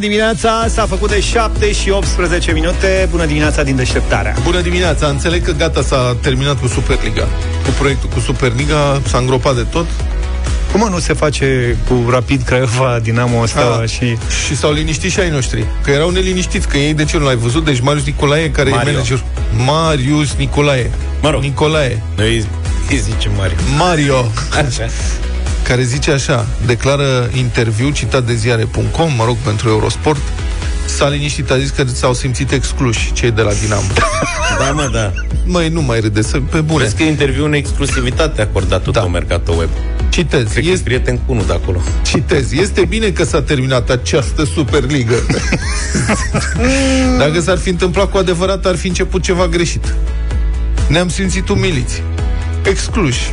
dimineața, s-a făcut de 7 și 18 minute. Bună dimineața din deșteptarea. Bună dimineața, înțeleg că gata s-a terminat cu Superliga. Cu proiectul cu Superliga s-a îngropat de tot. Cum nu se face cu Rapid Craiova, Dinamo ăsta A, și... Și s-au liniștit și ai noștri. Că erau neliniștiți, că ei de ce nu l-ai văzut? Deci Marius Nicolae, care Mario. e manager. Marius Nicolae. Mă rog. Nicolae. Noi îi zicem Mario. Mario. Așa. Care zice așa, declară interviu citat de ziare.com, mă rog, pentru Eurosport, s-a liniștit, a zis că s-au simțit excluși cei de la Dinamo. Da, mă, da. Măi, nu mai râde, să, pe bune. Vezi că e interviu în exclusivitate acordat tot Da. da. Mercato Web. Citez, Cred că e este, prieten cu unul de acolo. citez, este bine că s-a terminat această Superligă. Dacă s-ar fi întâmplat cu adevărat, ar fi început ceva greșit. Ne-am simțit umiliți, excluși,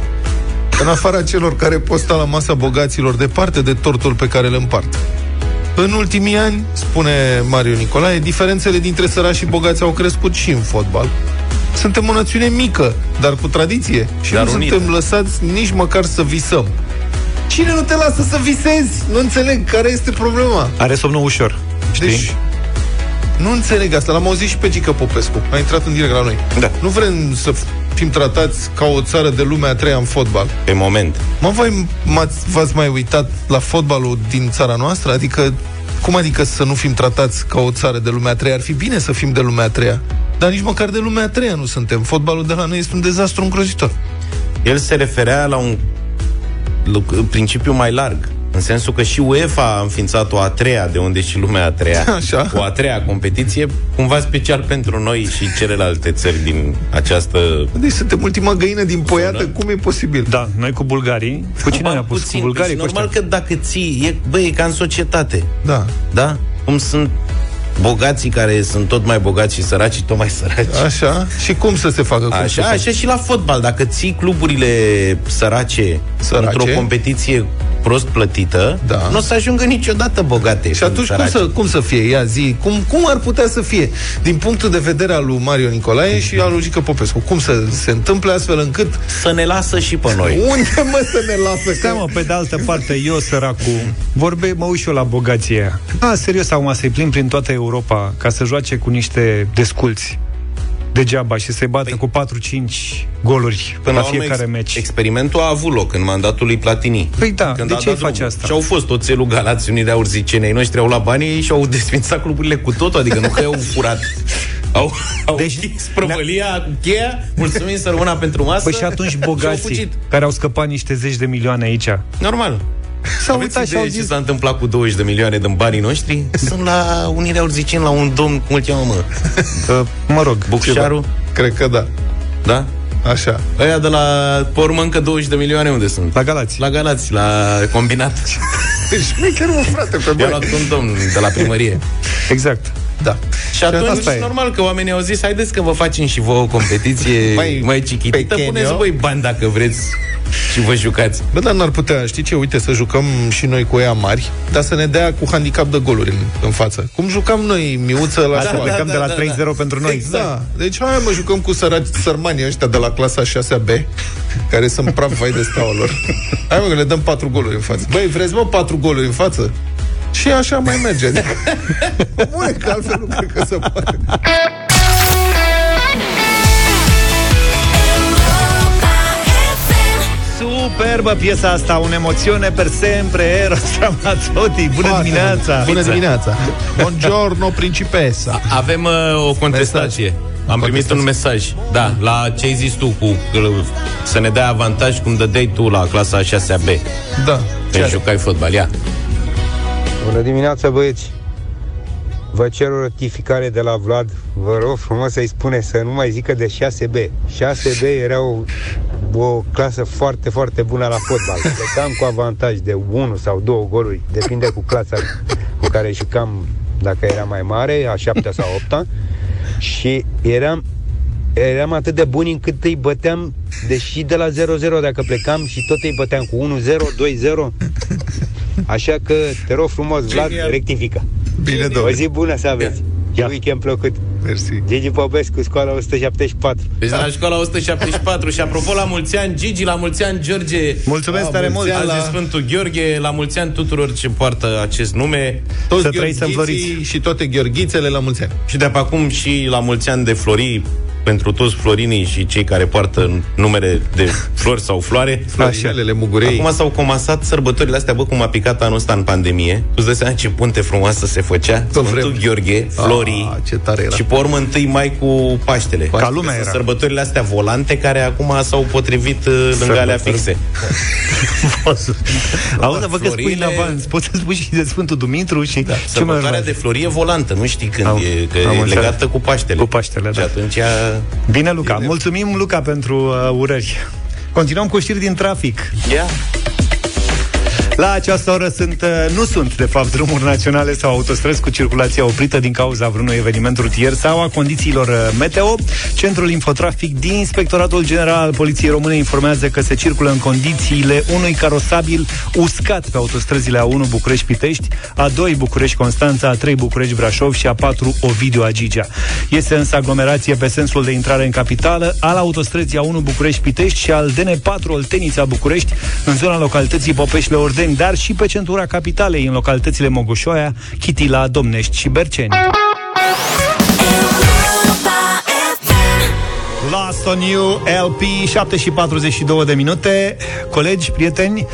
în afara celor care pot sta la masa bogaților departe de tortul pe care îl împart. În ultimii ani, spune Mario Nicolae, diferențele dintre sărași și bogați au crescut și în fotbal. Suntem o națiune mică, dar cu tradiție și Dar nu unită. suntem lăsați nici măcar să visăm. Cine nu te lasă să visezi? Nu înțeleg care este problema. Are somnul ușor. Știi? Deci, nu înțeleg asta. L-am auzit și pe Gică Popescu. A intrat în direct la noi. Da. Nu vrem să fim tratați ca o țară de lumea a treia în fotbal. Pe moment. Mă, voi m-ați, v-ați mai uitat la fotbalul din țara noastră? Adică, cum adică să nu fim tratați ca o țară de lumea a treia? Ar fi bine să fim de lumea a treia. Dar nici măcar de lumea a treia nu suntem. Fotbalul de la noi este un dezastru îngrozitor. El se referea la un luc- principiu mai larg. În sensul că și UEFA a înființat o a treia, de unde și lumea a treia, Așa. o a treia competiție, cumva special pentru noi și celelalte țări din această... Deci suntem ultima găină din poiată. Zonă. Cum e posibil? Da, noi cu bulgarii. Cu cine ne-a pus? Puțin, cu bulgarii? deci Cu normal ăștia? că dacă ții, e, bă, e ca în societate, Da. da? Cum sunt bogații care sunt tot mai bogați și săracii tot mai săraci. Așa? Și cum să se facă? Cum se Așa, facă? așa și la fotbal. Dacă ții cluburile sărace, Sărace. într-o competiție prost plătită, Da. nu o să ajungă niciodată bogate. Și atunci cum săraci. să, cum să fie? Ia zi, cum, cum ar putea să fie? Din punctul de vedere al lui Mario Nicolae și al lui Gică Popescu. Cum să se întâmple astfel încât... Să ne lasă și pe noi. Unde mă să ne lasă? Stai mă, pe de altă parte, eu săracul, vorbe, mă uit și eu la bogăție aia. A, serios, acum să-i plimb prin toată Europa ca să joace cu niște desculți degeaba și să-i bată Păi- cu 4-5 goluri Până la la urmă, fiecare ex- meci. experimentul a avut loc în mandatul lui Platini. Păi da, Când de a ce dat îi face drumul. asta? Și au fost oțelul Galați, Unirea Urzicenei noștri au luat banii și au desfințat cluburile cu totul, adică nu că i-au furat. Au, au Deci- deci, prăvălia cu cheia, mulțumim să rămână pentru masă. Păi și atunci și au bogații fugit. care au scăpat niște zeci de milioane aici Normal. S-au Aveți uitat și idee au ce zis s-a întâmplat cu 20 de milioane din banii noștri? Sunt la Unirea Urziceni, la un domn, cum îl cheamă, mă? uh, Mă rog, Bucșaru? Cred că da. Da? Așa. Ăia de la, pe urmă, încă 20 de milioane unde sunt? la Galați La Galați, la combinat. Șmecher, mă, frate, pe I-a bani. luat un domn de la primărie. Exact Da. Și atunci, asta e. normal că oamenii au zis, haideți că vă facem și vouă o competiție Mai mai, mai cichitită, pequeño. puneți voi bani dacă vreți și vă jucați. Bă, dar n-ar putea, știi ce, uite, să jucăm și noi cu ea mari, dar să ne dea cu handicap de goluri în, în față. Cum jucam noi, miuță, la Asta școală. plecăm da, de la da, 3-0 da. pentru noi Exact. Deci hai mă jucăm cu săraci, sărmanii ăștia de la clasa 6B, care sunt praf vai de steaua lor. Hai mă, că le dăm patru goluri în față. Băi, vreți mă patru goluri în față? Și așa mai merge. Adică, bune, că altfel nu cred că se poate. Superbă piesa asta, un emoțiune per sempre, Eros Ramazzotti. Bună Foarte dimineața! Bună dimineața! Buongiorno, principessa! Avem uh, o contestație. Am primit un mesaj. Da, la ce ai zis tu cu că să ne dai avantaj cum dădeai tu la clasa 6B. Da. Când jucai fotbal. Ia. Bună dimineața, băieți! Vă cer o rectificare de la Vlad. Vă rog frumos să-i spune să nu mai zică de 6B. 6B era o, o clasă foarte, foarte bună la fotbal. Plecam cu avantaj de 1 sau 2 goluri, depinde cu clasa cu care jucam, dacă era mai mare, a 7 sau 8 și eram eram atât de buni încât îi băteam, deși de la 0-0 dacă plecam și tot îi băteam cu 1-0, 2-0. Așa că te rog frumos, Vlad, Genial. rectifică. Bine, O domnule. zi bună să aveți. Și weekend plăcut. Mersi. Gigi Popescu, școala 174. Deci la școala 174 și apropo la mulți ani, Gigi, la mulți ani, George. Mulțumesc La tare mulți mult! ani Azi la- e Sfântul Gheorghe, la mulți ani tuturor ce poartă acest nume Toți Să trăiți, să gheorghiții înfloriți. și toate gheorghițele la mulți ani. și de pe acum și la mulți ani de flori pentru toți florinii și cei care poartă numere de flori sau floare. Florinelele Mugurei. Acum s-au comasat sărbătorile astea, bă, cum a picat anul ăsta în pandemie. Tu îți dai seama ce punte frumoasă se făcea? Sfântul vremuri. Gheorghe, florii. Ah, ce tare era. Și pe urmă întâi mai cu Paștele. Ca lumea Sunt era. Sărbătorile astea volante care acum s-au potrivit uh, lângă alea fixe. Auzi, vă că spui în Florile- avans. Poți să spui și de Sfântul Dumitru și... Da. Ce mai Sărbătoarea urmează? de flori e volantă, nu știi când Am- e, că am e înțeles. legată cu Paștele. Cu Paștele, și da. atunci Bine, Luca. Mulțumim, Luca, pentru uh, urări. Continuăm cu știri din trafic. Ia. La această oră sunt, uh, nu sunt, de fapt, drumuri naționale sau autostrăzi cu circulația oprită din cauza vreunui eveniment rutier sau a condițiilor uh, meteo. Centrul Infotrafic din Inspectoratul General al Poliției Române informează că se circulă în condițiile unui carosabil uscat pe autostrăzile A1 București-Pitești, A2 București-Constanța, A3 București-Brașov și A4 Ovidiu-Agigea. Este însă aglomerație pe sensul de intrare în capitală al autostrăzii A1 București-Pitești și al DN4 Oltenița-București în zona localității Popeșle-Ordeni, dar și pe centura capitalei în localitățile Mogoșoaia, Chitila, Domnești și Berceni. Last on You, LP, 7 și 42 de minute. Colegi, prieteni,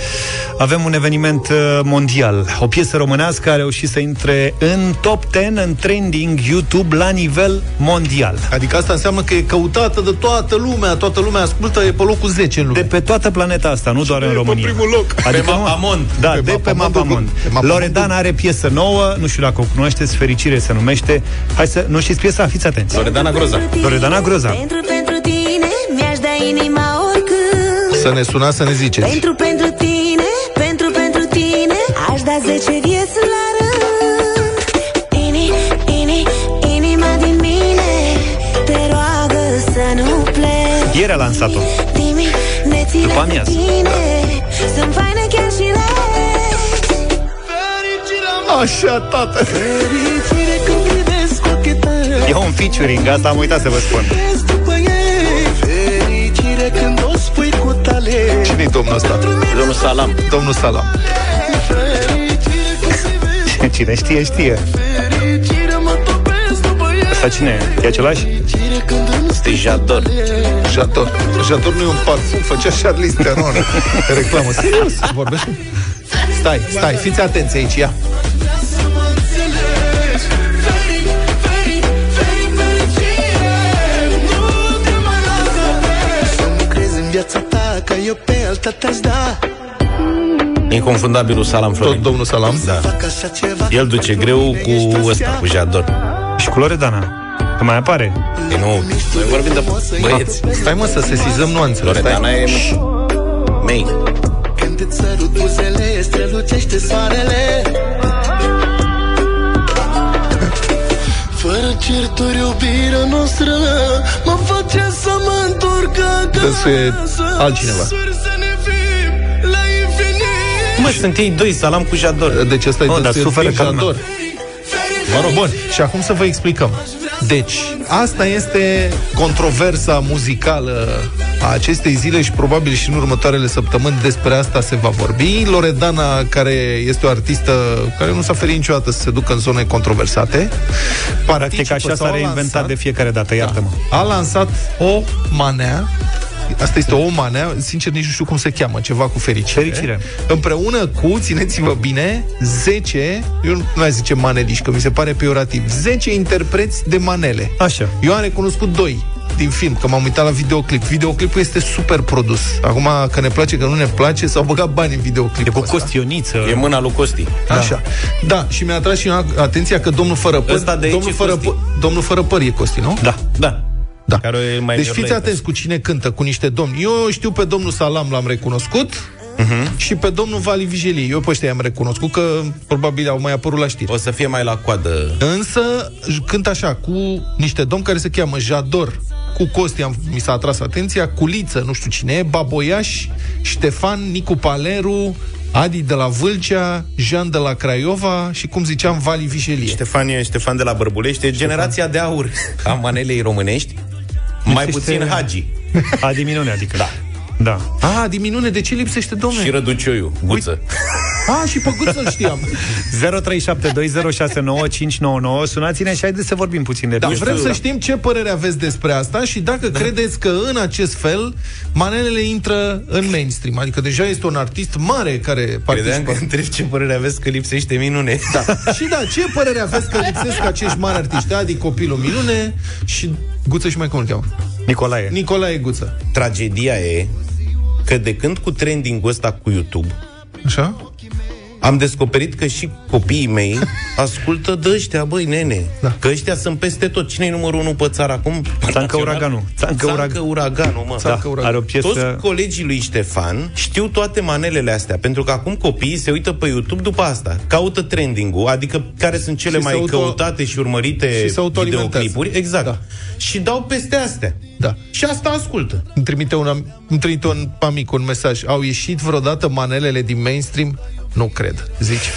avem un eveniment uh, mondial. O piesă românească a reușit să intre în top 10, în trending YouTube la nivel mondial. Adică asta înseamnă că e căutată de toată lumea, toată lumea ascultă, e pe locul 10 în lume. De pe toată planeta asta, nu doar în pe România. primul loc. Pe Mapamond. Da, Pe de pe Mapamondul Mapamond. pe Mapamondul. Loredan are piesă nouă, nu știu dacă o cunoașteți, Fericire se numește. Hai să, nu știți piesa? Fiți atenți. Loredana Groza. Loredana Groza. Pentru, pentru tine Mi-aș da inima oricând Să ne sunați să ne ziceți. Pentru, pentru tine Pentru, pentru tine Aș da 10 vieți la rând Ini, ini, inima din mine Te roagă să nu pleci Ieri a lansat-o. Dimi, ne ține După de amiază. tine Sunt faine chiar și reci Așa, tată. Fericire când privesc ochii tăi E un featuring, asta am uitat să vă spun. O spui cu tale Cine-i domnul ăsta? Domnul Salam. Domnul Salam. Fericire când privesc Cine știe, știe. Fericire mă topesc după ei Asta cine e? E același? Fericire când îmi Este Jador. Jador. Jador nu e un parfum, făcea Charlize Theron. Reclamă. Serios, vorbești? Stai, stai, fiți atenți aici, ia. Că eu pe alta te-aș da Inconfundabilul Salam Tot Florin. domnul Salam. Da. Fac așa ceva El duce greu cu ăsta, cu Jador. Și cu Loredana. Că mai apare. Din nou, noi vorbim de băieți. Stai mă să sesizăm nuanțele. Loredana Stai. e mei. Când îți sărut buzele Strălucește soarele certuri iubirea noastră Mă face să mă întorc Dânsul e acasă altcineva. Sper să ne fim la infinit Mă, sunt ei doi, Salam cu Jador. Deci ăsta e Oh, dar dânsul suferă Steve ca lumea. Jador. Mă rog, bun. Și acum să vă explicăm. Deci, asta este controversa muzicală a acestei zile și probabil și în următoarele săptămâni despre asta se va vorbi. Loredana, care este o artistă care nu s-a ferit niciodată să se ducă în zone controversate, Practic participă așa sau s-a a reinventat lansat- de fiecare dată, iartă-mă. a lansat o manea Asta este o manea, sincer nici nu știu cum se cheamă, ceva cu fericire. Fericire. Împreună cu, țineți-vă bine, 10, eu nu mai zice maneliști, că mi se pare peorativ, 10 interpreți de manele. Așa. Eu am recunoscut doi din film, că m-am uitat la videoclip. Videoclipul este super produs. Acum, că ne place, că nu ne place, s-au băgat bani în E videoclipul cu ăsta. costioniță. E mâna lui Costi. Așa. Da, și mi-a atras și atenția că domnul fără păr, Ăsta de aici domnul e fără, Costi. păr, domnul fără păr e Costi, nu? Da. Da. Da. Care e mai deci mior fiți la atenți cu cine cântă, cu niște domni. Eu știu pe domnul Salam, l-am recunoscut, Mhm. și pe domnul Vali Vigelie. Eu pe ăștia i-am recunoscut, că probabil au mai apărut la știri. O să fie mai la coadă. Însă j- cânt așa, cu niște domni care se cheamă Jador, cu Costi, am, mi s-a atras atenția, Culiță, nu știu cine e, Baboiaș, Ștefan, Nicu Paleru, Adi de la Vâlcea, Jean de la Craiova și, cum ziceam, Vali Vișelie. Ștefan e Ștefan de la Bărbulește, generația de aur a manelei românești, mai Lipsește- puțin Hagi Adi minune, adică. Da. Da. A, Adi minune, de ce lipsește, domne? și Răducioiu, Guță. A, și pe Guță știam. 0372069599 Sunați-ne și haideți să vorbim puțin de Da, piesă. vrem să știm ce părere aveți despre asta și dacă da. credeți că în acest fel manelele intră în mainstream. Adică deja este un artist mare care Credeam participă. că întreb ce părere aveți că lipsește minune. Da. și da, ce părere aveți că lipsesc acești mari artiști? Adi Copilul Minune și Guță și mai cum îl cheamă? Nicolae. Nicolae Guță. Tragedia e că de când cu trending-ul ăsta cu YouTube, Așa? Am descoperit că și copiii mei ascultă de ăștia, băi, nene. Da. Că ăștia sunt peste tot. Cine e numărul unu pe țară acum? Țancă Național? Uraganul. Țancă Țancă Urag- Uraganul, mă. Țancă Da, Uragan. are o piesă... Toți colegii lui Ștefan știu toate manelele astea, pentru că acum copiii se uită pe YouTube după asta. Caută trending-ul, adică care sunt cele Și se mai auto- căutate și urmărite și se autoalimentează. videoclipuri. Exact. Da. Și dau peste astea. Da. Și asta ascultă. Îmi trimite un, am- îmi trimite un amic un mesaj. Au ieșit vreodată manelele din mainstream? Nu cred, zici.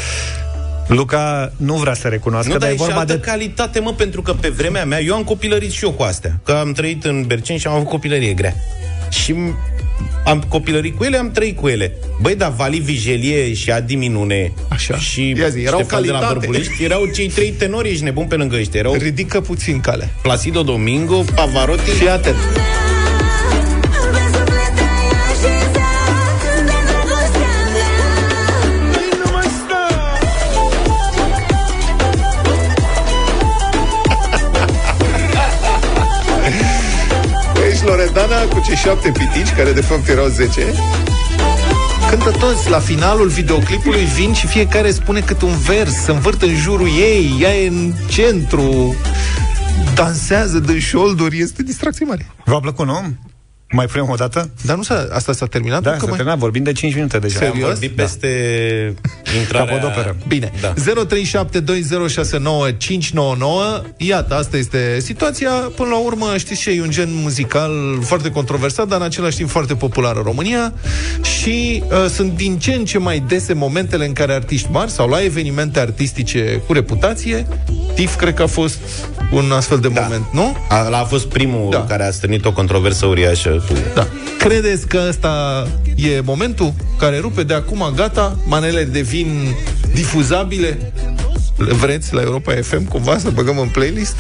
Luca nu vrea să recunoască, Nu, dar dar e e și vorba altă de... calitate, mă, pentru că pe vremea mea, eu am copilărit și eu cu astea. Că am trăit în Berceni și am avut copilărie grea. Și m- am copilărit cu ele, am trăit cu ele. Băi, dar Vali Vigelie și Adi Minune Așa. și Ia zi, erau Ștefan de la calitate. Bărbulești, erau cei trei tenori, ești nebun pe lângă ăștia. Erau Ridică puțin calea. Placido Domingo, Pavarotti Fii atent. Cei șapte pitici, care de fapt erau zece. Cântă toți la finalul videoclipului Vin și fiecare spune cât un vers Se învârt în jurul ei Ea e în centru Dansează de șolduri Este distracție mare V-a plăcut, nu? Mai punem o dată? Dar nu s-a, asta s-a terminat? Da, Încă să mai... terminat, vorbim de 5 minute deja. Serios? Am vorbit peste intrarea... Capodoperă. Bine, Da. 0372069599 Iată, asta este situația Până la urmă, știți ce, e un gen muzical Foarte controversat, dar în același timp Foarte popular în România Și uh, sunt din ce în ce mai dese Momentele în care artiști mari Sau la evenimente artistice cu reputație TIF cred că a fost un astfel de Da. moment, nu? A, a fost primul Da. da. care a strânit o controversă uriașă cu... Da. Credeți că ăsta e momentul care rupe de acum, gata, manele devin difuzabile? Le Vreți la Europa FM cumva să băgăm în playlist?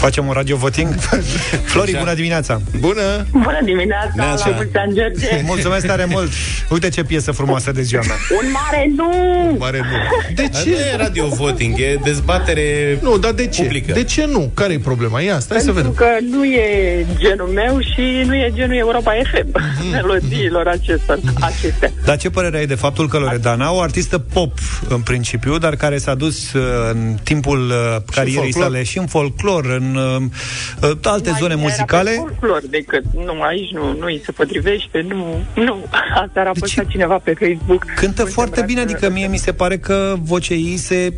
Facem un radio voting? Flori, bună dimineața! Bună! Bună dimineața, Neața. la mulți ani, George. Mulțumesc tare mult! Uite ce piesă frumoasă de ziua mea. Un mare nu! Mare nu. De Ce? Nu e ce? radio voting, e dezbatere Nu, dar de ce? publică. De ce nu? Care e problema? Ia, stai să Pentru vedem. că nu e genul meu și nu e genul Europa FM. Mhm. Melodiilor acestor, acestea. Dar ce părere ai de faptul că Loredana, o artistă pop în principiu, dar care s-a dus uh, în timpul uh, carierei folclor. sale și în folclor, în uh, uh, alte Mai zone era muzicale, pe folclor decât. Nu, aici nu, nu îi se potrivește, nu, nu. Asta a De postat ce? cineva pe Facebook. cântă Uite, foarte bine, îmbracă- adică mie mi se pare că vocea ei se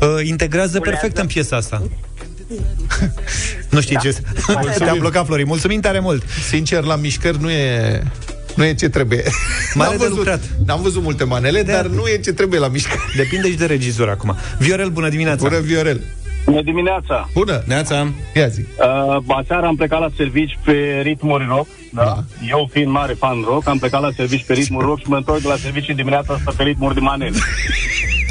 uh, integrează Bulează. perfect în piesa asta. nu știi ce... Te-am blocat, Flori. Mulțumim tare mult! Sincer, la mișcări nu e... Nu e ce trebuie. Mare N-am de văzut, lucrat. N-am văzut multe manele, Da. dar nu e ce trebuie la mișcări. Depinde și de regizor acum. Viorel, bună dimineața! Bună, Viorel! Bună dimineața! Bună! Neața, Ia zi. Uh, aseară am plecat la servici pe ritmuri rock. Da? Da. Eu fiind mare fan rock, am plecat la servici pe ritmuri rock și mă întorc de la servici în dimineața asta pe ritmuri de manele.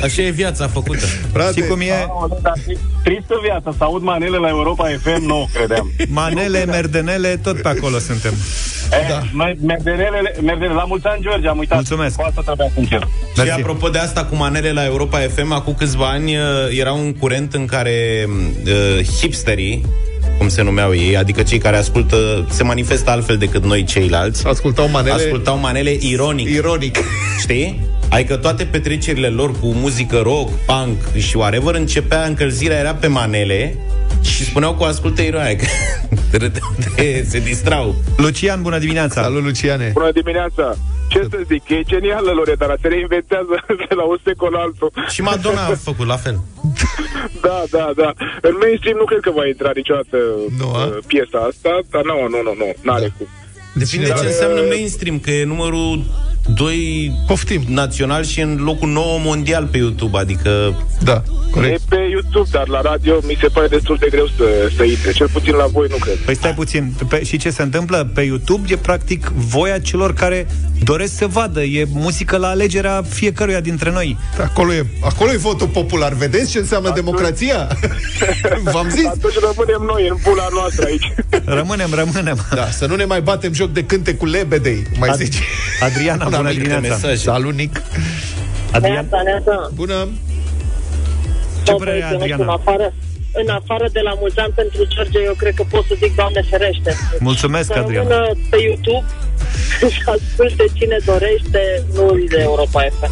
Așa e viața făcută. Frate, Știi cum e? Aoleu, dar e tristă viața, să aud manele la Europa FM, nu credeam. Manele, merdenele, tot pe acolo suntem. Eh, da. Merdenele, merdenele, la mulți ani, George, am uitat. Mulțumesc. Cu asta trebuia să încerc. Și Mersi. apropo de asta cu manele la Europa FM, acum câțiva ani uh, era un curent în care uh, hipsterii, cum se numeau ei, adică cei care ascultă, se manifestă altfel decât noi ceilalți, Ascultau manele ascultau manele ironic. ironic. Știi? Adică toate petrecerile lor cu muzică rock, punk și whatever, începea încălzirea, era pe manele și spuneau cu ascultă ironic. Râdeau de- se distrau. Lucian, bună dimineața! Salut, Luciane! Bună dimineața! Ce să zic, e genială Loredana, se reinventează de la un secol la altul. Și Madonna a făcut la fel. Da, da, da. În mainstream nu cred că va intra niciodată Nu, a? uh, piesa asta, dar nu, nu, nu, nu, n-are Da. cum. Depinde Cineva- ce înseamnă mainstream, că e numărul doi Poftim. național și în locul 9 mondial pe YouTube, adică Da, E corect. pe YouTube, dar la radio mi se pare destul de greu să, să intre. Cel puțin la voi nu cred. Păi stai puțin, pe, și ce se întâmplă? Pe YouTube e practic voia celor care doresc să vadă. E muzică la alegerea fiecăruia dintre noi. Acolo e, acolo e votul popular. Vedeți ce înseamnă democrația? V-am zis. Atunci rămânem noi în pula noastră aici. Rămânem, rămânem. Da, să nu ne mai batem joc de cântecul lebedei, mai Ad- zice. Adriana, Un bună amic de dimineața. mesaj. Salut, Nic. Adriana, Neața, neața. Bună. ce Bă, părere ai, băieți, eu nu știu, În Adriana? afară, în afară de la mulți ani pentru George, eu cred că pot să zic Doamne ferește. Mulțumesc, Să Adriana. rămână pe YouTube și asculte cine dorește, nu de Europa FM.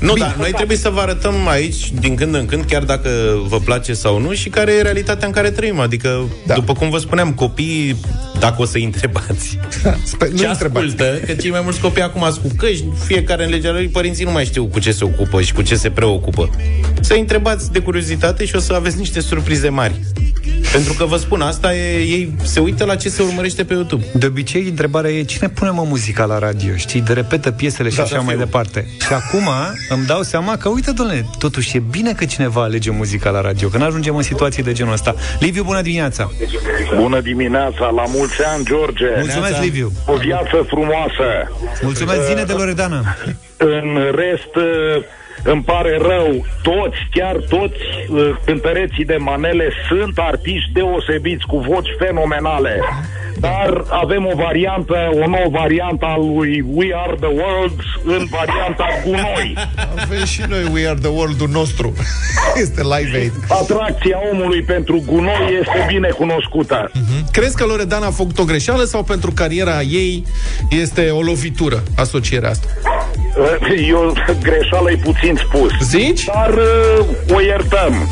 Nu, dar noi trebuie să vă arătăm aici, din când în când, chiar dacă vă place sau nu, și care e realitatea în care trăim. Adică, Da. da. după cum vă spuneam, copiii, dacă o să întrebați, Sper, nu ce întrebați. ascultă, că cei mai mulți copii acum ascult căști, fiecare în legea lui, părinții nu mai știu cu ce se ocupă și cu ce se preocupă. Să întrebați de curiozitate și o să aveți niște surprize mari. Pentru că vă spun, asta e, ei se uită la ce se urmărește pe YouTube. De obicei, întrebarea e cine pune mă muzica la radio, știi, de repetă piesele și Da, așa da, mai fiu. departe. Și acum îmi dau seama că, uite, domnule, totuși e bine că cineva alege muzica la radio, că nu ajungem în situații de genul ăsta. Liviu, bună dimineața! Bună dimineața, la mulți ani, George! Mulțumesc, Liviu! O viață frumoasă! Mulțumesc, zine de Loredana! În rest, uh, îmi pare rău, toți, chiar toți uh, cântăreții de manele sunt artiști deosebiți, cu voci fenomenale. Dar avem o variantă, o nouă variantă a lui We Are The World în varianta gunoi. Avem și noi We Are The World-ul nostru. este Live Aid. Atracția omului pentru gunoi este bine cunoscută. Crezi că Loredana a făcut o greșeală sau pentru cariera ei este o lovitură asocierea asta? Eu, greșeală e puțin spus. Zici? Dar uh, o iertăm.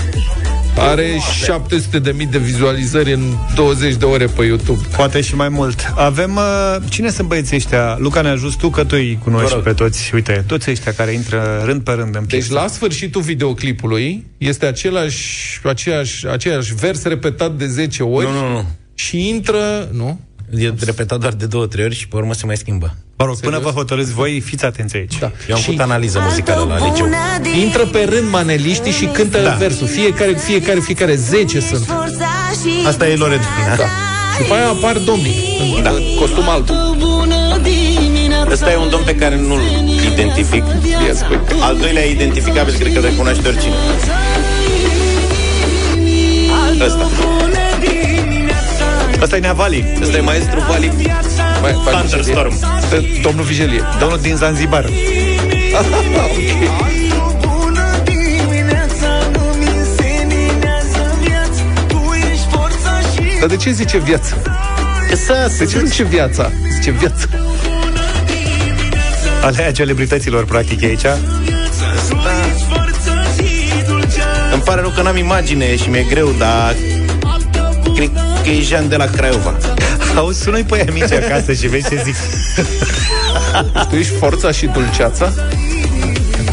Are 700 de mii de vizualizări în 20 de ore pe YouTube. Poate și mai mult. Avem... Uh, cine sunt băieții ăștia? Luca, ne ajuns tu, că tu îi cunoști rog. pe toți. Uite, toți ăștia care intră rând pe rând în Deci piesă. la sfârșitul videoclipului este același, aceeași, aceeași vers repetat de 10 ori Nu, nu, nu. și intră... Nu? E repetat doar de două, trei ori și pe urmă se mai schimbă. Mă rog, până vă hotărâți voi, fiți atenți aici. Da. Eu am și făcut analiză muzicală la liceu. intră pe rând maneliștii și cântă Da. versul. Fiecare, fiecare, fiecare, 10 sunt. Asta e Loredana. Da. Și după aia apar domnii în, Da. în costum alb. Ăsta e un domn pe care nu-l identific. Ia spui. Al doilea e identificabil, cred că îl recunoaște oricine. Ăsta. Asta e Neavali, Ăsta e maestru Vali Mai, faci Thunderstorm. Vigelie. Stă Domnul Vigelie. domnul din Zanzibar. Dar de ce zice viață? De ce nu zice viața? Zice viață. Alea celebrităților, practic, e aici. Îmi pare rău că n-am imagine și mi-e greu, dar cred că e Jean de la Craiova. Auzi, sună-i pe aia mici acasă și vezi ce zic. Tu ești forța și dulceața?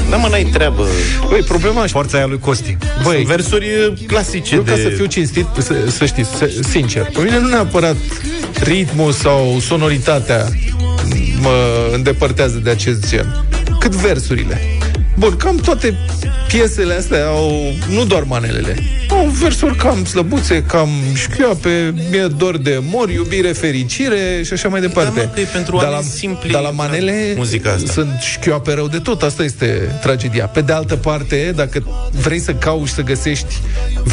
Da, mă, n-ai treabă. Băi, problema și Forța aia lui Costi. Băi, Sunt versuri clasice eu de... ca să fiu cinstit, să, să știți, să, sincer, pe mine nu neapărat ritmul sau sonoritatea mă îndepărtează de acest gen, cât versurile. Bun, cam toate piesele astea au, nu doar manelele, au versuri cam slăbuțe, cam șchioape, mi-e dor de mor, iubire, fericire și așa mai departe. Da, mă, că e pentru dar oameni la, simpli, dar la manele muzica asta. sunt șchioape rău de tot, asta este tragedia. Pe de altă parte, dacă vrei să cauți să găsești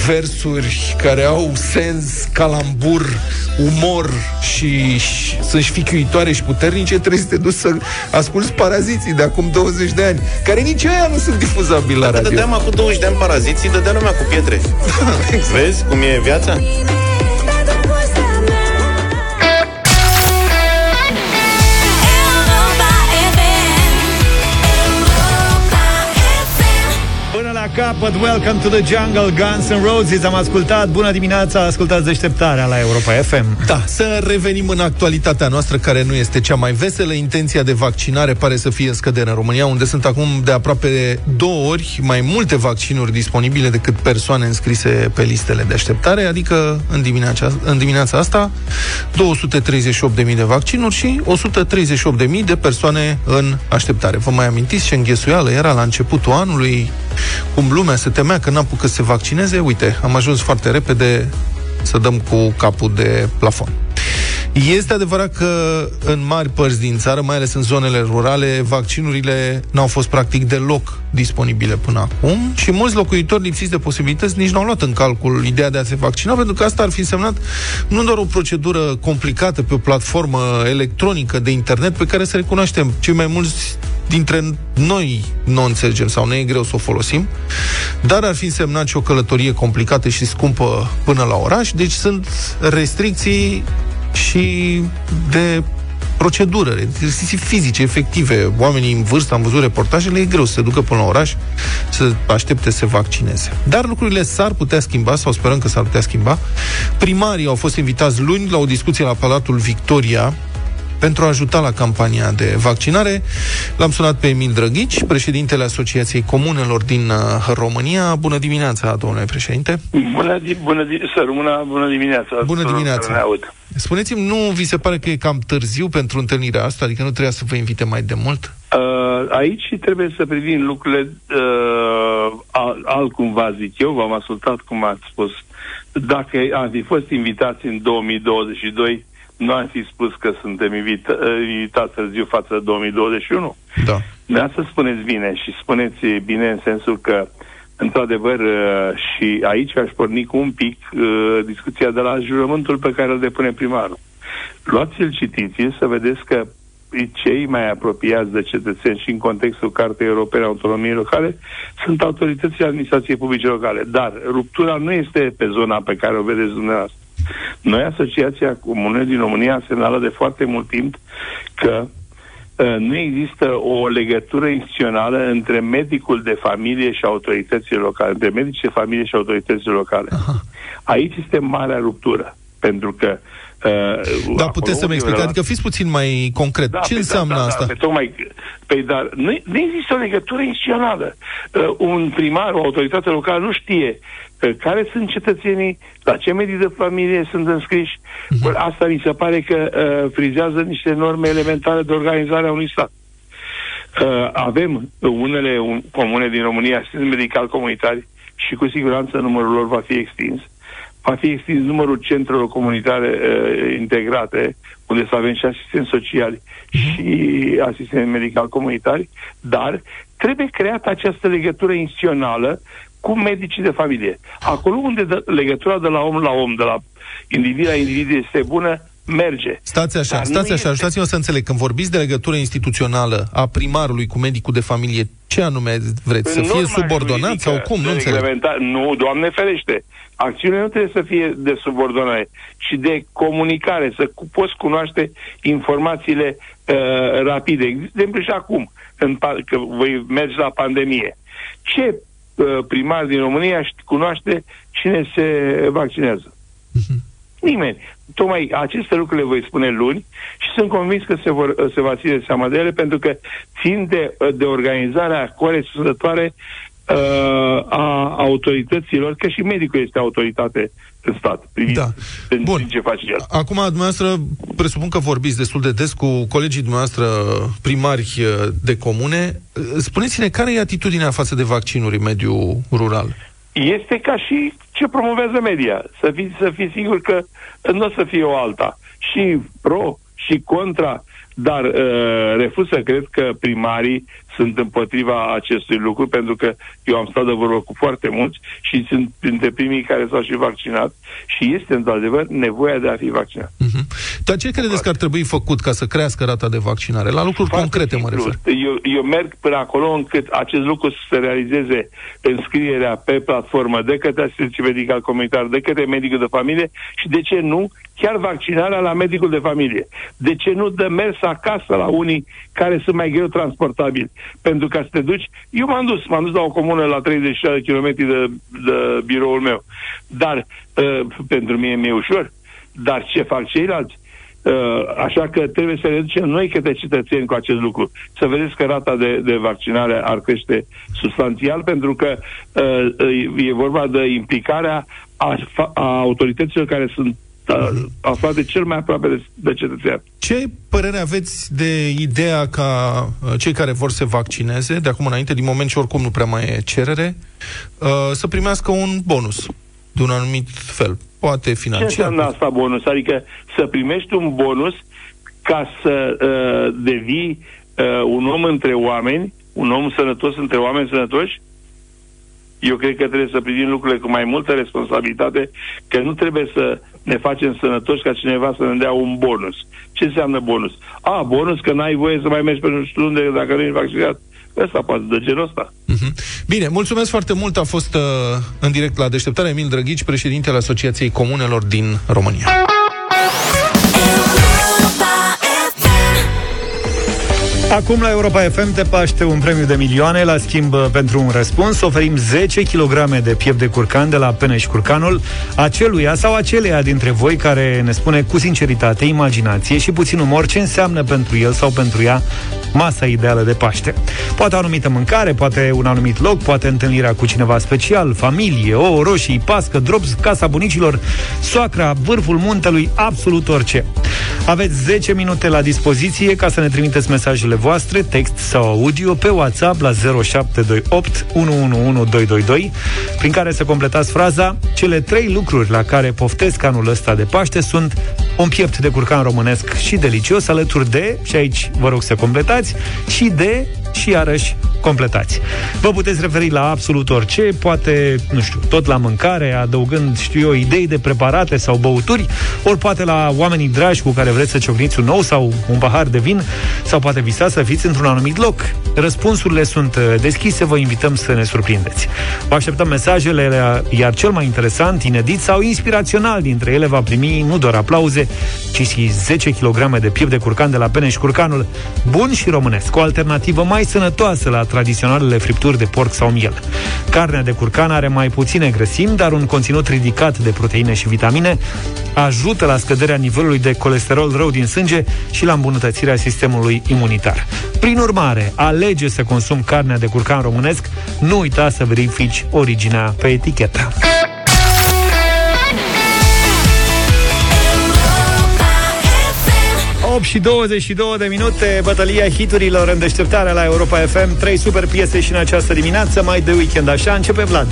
versuri care au sens, calambur, umor și, și sunt șfichiuitoare și puternice, trebuie să te duci să asculți paraziții de acum 20 de ani, care nici aia nu sunt difuzabili la Că radio. Dădeam acum 20 de ani paraziții, dădea lumea cu pietre. Vezi cum e viața? Capăt. Welcome to the Jungle, Guns N' Roses. Am ascultat, bună dimineața, ascultați deșteptarea la Europa FM Da, să revenim în actualitatea noastră Care nu este cea mai veselă. Intenția de vaccinare pare să fie în scădere în România Unde sunt acum de aproape două ori Mai multe vaccinuri disponibile Decât persoane înscrise pe listele de așteptare Adică în dimineața, în dimineața asta 238.000 de vaccinuri Și 138.000 de persoane în așteptare. Vă mai amintiți ce înghesuială era la începutul anului cum lumea se temea că n-apucă să se vaccineze, uite, am ajuns foarte repede să dăm cu capul de plafon. Este adevărat că în mari părți din țară, mai ales în zonele rurale, vaccinurile n-au fost practic deloc disponibile până acum și mulți locuitori lipsiți de posibilități nici n-au luat în calcul ideea de a se vaccina, pentru că asta ar fi însemnat nu doar o procedură complicată pe o platformă electronică de internet pe care să recunoaștem cei mai mulți dintre noi nu o înțelegem sau ne e greu să o folosim, dar ar fi însemnat și o călătorie complicată și scumpă până la oraș, deci sunt restricții și de procedură, restricții fizice, efective. Oamenii în vârstă, am văzut reportajele, e greu să se ducă până la oraș să aștepte să se vaccineze. Dar lucrurile s-ar putea schimba, sau sperăm că s-ar putea schimba. Primarii au fost invitați luni la o discuție la Palatul Victoria pentru a ajuta la campania de vaccinare. L-am sunat pe Emil Drăghici, președintele Asociației Comunelor din uh, România. Bună dimineața, domnule președinte! Bună, di- bună, di- să rămână, bună dimineața! Bună tuturor dimineața. care ne aud. Spuneți-mi, nu vi se pare că e cam târziu pentru întâlnirea asta? Adică nu trebuia să vă invite mai de mult? Uh, aici trebuie să privim lucrurile uh, al, altcumva, zic eu, v-am ascultat cum ați spus. Dacă am fi fost invitați în 2022, nu am fi spus că suntem invita- uh, invitați târziu față de 2021. Da. Da, să spuneți bine și spuneți bine în sensul că, într-adevăr, uh, și aici aș porni cu un pic uh, discuția de la jurământul pe care îl depune primarul. Luați-l, citiți să vedeți că cei mai apropiați de cetățeni și în contextul Cartei Europene a Autonomiei Locale sunt autoritățile administrației publice locale. Dar ruptura nu este pe zona pe care o vedeți dumneavoastră. Noi, Asociația Comune din România, semnală de foarte mult timp că uh, nu există o legătură instituțională între medicul de familie și autoritățile locale, între medici de familie și autoritățile locale. Aha. Aici este marea ruptură, pentru că uh, Da, puteți să-mi explicați, adică fiți puțin mai concret. da, Ce păi înseamnă da, da, asta? Da, pe tocmai, păi, dar nu, nu există o legătură instituțională. Uh, un primar, o autoritate locală nu știe uh, care sunt cetățenii, la ce medii de familie sunt înscriși. Uh-huh. Asta mi se pare că uh, frizează niște norme elementare de organizare a unui stat. Uh, avem unele un, comune din România, sunt medical comunitari și cu siguranță numărul lor va fi extins. Va fi extins numărul centrelor comunitare uh, integrate, unde să avem și asistenți sociali și asistenți medical comunitari, dar trebuie creată această legătură instituțională cu medicii de familie. Acolo unde de, legătura de la om la om, de la individ la individ este bună, merge. Stați așa, Dar nu stați așa, este- ajutați-mă să înțeleg. Când vorbiți de legătură instituțională a primarului cu medicul de familie, ce anume vreți? Să În fie norma subordonat juridică sau cum? de Nu înțeleg. reglementa- Nu, Doamne ferește. Acțiunea nu trebuie să fie de subordonare, ci de comunicare, să cu, poți cunoaște informațiile uh, rapide. De exemplu și acum, în, pa- că voi merge la pandemie. Ce uh, primar din România ști- cunoaște cine se vaccinează? Nimeni. Tocmai aceste lucruri le voi spune luni și sunt convins că se, vor, se va ține seama de ele pentru că țin de, de organizarea corespunzătoare uh, a autorităților, că și medicul este autoritate în stat. Da. În, Bun. ce face el. Acum, dumneavoastră, presupun că vorbiți destul de des cu colegii dumneavoastră primari eh, de comune. Eh, Spuneți-ne, care e atitudinea față de vaccinuri în mediul rural? Este ca și ce promovează media. Să fiți, să fiți sigur că nu o să fie o alta. Și pro și contra, dar uh, refuz să cred că primarii sunt împotriva acestui lucru, pentru că eu am stat de vorbă cu foarte mulți și sunt printre primii care s-au și vaccinat și este într-adevăr nevoia de a fi vaccinat. Dar ce credeți că ar trebui făcut ca să crească rata de vaccinare? La lucruri concrete mă refer. Eu, eu merg până acolo încât acest lucru să se realizeze înscrierea pe platformă de către asistenții medical comunitar, de către medicul de familie și de ce nu chiar vaccinarea la medicul de familie. De ce nu dă mers acasă la unii care sunt mai greu transportabili? pentru ca să te duci. Eu m-am dus, m-am dus la o comună la 36 de kilometri de, de biroul meu. Dar uh, pentru mine mi-e ușor. Dar ce fac ceilalți? Uh, așa că trebuie să ne ducem noi către cetățeni cu acest lucru. Să vedeți că rata de, de vaccinare ar crește substanțial, pentru că uh, e vorba de implicarea a, fa- a autorităților care sunt uh, aflate cel mai aproape de, de cetățean. Ce părere aveți de ideea ca uh, cei care vor să se vaccineze, de acum înainte, din moment ce oricum nu prea mai e cerere, uh, să primească un bonus de un anumit fel? Poate Ce financiar. înseamnă asta bonus? Adică să primești un bonus ca să uh, devii uh, un om între oameni, un om sănătos între oameni sănătoși? Eu cred că trebuie să privim lucrurile cu mai multă responsabilitate, că nu trebuie să ne facem sănătoși ca cineva să ne dea un bonus. Ce înseamnă bonus? A, bonus că n-ai voie să mai mergi pe nu știu unde dacă nu ești vaccinat. Ăsta poate de genul ăsta. Bine, mulțumesc foarte mult. A fost uh, în direct la deșteptare Emil Drăghici, președintele Asociației Comunelor din România. Acum la Europa FM te paște un premiu de milioane La schimb pentru un răspuns Oferim 10 kg de piept de curcan De la Peneș Curcanul Aceluia sau aceleia dintre voi Care ne spune cu sinceritate, imaginație Și puțin umor ce înseamnă pentru el sau pentru ea Masa ideală de Paște. Poate o anumită mâncare, poate un anumit loc Poate întâlnirea cu cineva special Familie, ouă, roșii, pască, drops Casa bunicilor, soacra, vârful muntelui Absolut orice. Aveți 10 minute la dispoziție ca să ne trimiteți mesajele voastre, text sau audio, pe WhatsApp la 0728 111222, prin care să completați fraza Cele trei lucruri la care poftesc anul ăsta de Paște sunt un piept de curcan românesc și delicios, alături de, și aici vă rog să completați, și de și iarăși completați. Vă puteți referi la absolut orice, poate, nu știu, tot la mâncare, adăugând, știu eu, idei de preparate sau băuturi, ori poate la oamenii dragi cu care vreți să ciocniți un nou sau un pahar de vin, sau poate visați să fiți într-un anumit loc. Răspunsurile sunt uh, deschise, vă invităm să ne surprindeți. Vă așteptăm mesajele, iar cel mai interesant, inedit sau inspirațional dintre ele va primi nu doar aplauze, ci și 10 kg de piept de curcan de la Peneș Curcanul, bun și românesc, o alternativă mai sănătoasă la tradiționalele fripturi de porc sau miel. Carnea de curcan are mai puține grăsimi, dar un conținut ridicat de proteine și vitamine ajută la scăderea nivelului de colesterol rău din sânge și la îmbunătățirea sistemului imunitar. Prin urmare, alege să consumi carnea de curcan românesc, nu uita să verifici originea pe etichetă. 8 și 22 de minute, bătălia hiturilor în deșteptarea la Europa FM. Trei super piese și în această dimineață, mai de weekend așa. Începe Vlad.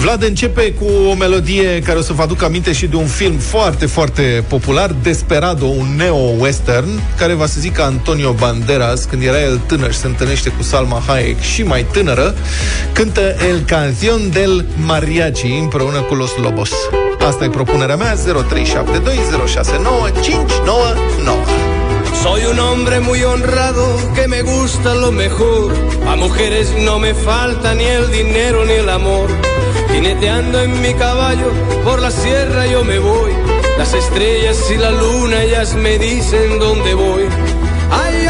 Vlad începe cu o melodie care o să vă aduc aminte și de un film foarte, foarte popular, Desperado, un neo-western, care va să zică Antonio Banderas, când era el tânăr și se întâlnește cu Salma Hayek și mai tânără, cântă El Canción del Mariachi împreună cu Los Lobos. Asta e propunerea mea, 0372069599. Soy un hombre muy honrado que me gusta lo mejor. A mujeres no me falta ni el dinero ni el amor. Jineteando en mi caballo por la sierra yo me voy. Las estrellas y la luna ellas me dicen dónde voy. Ay,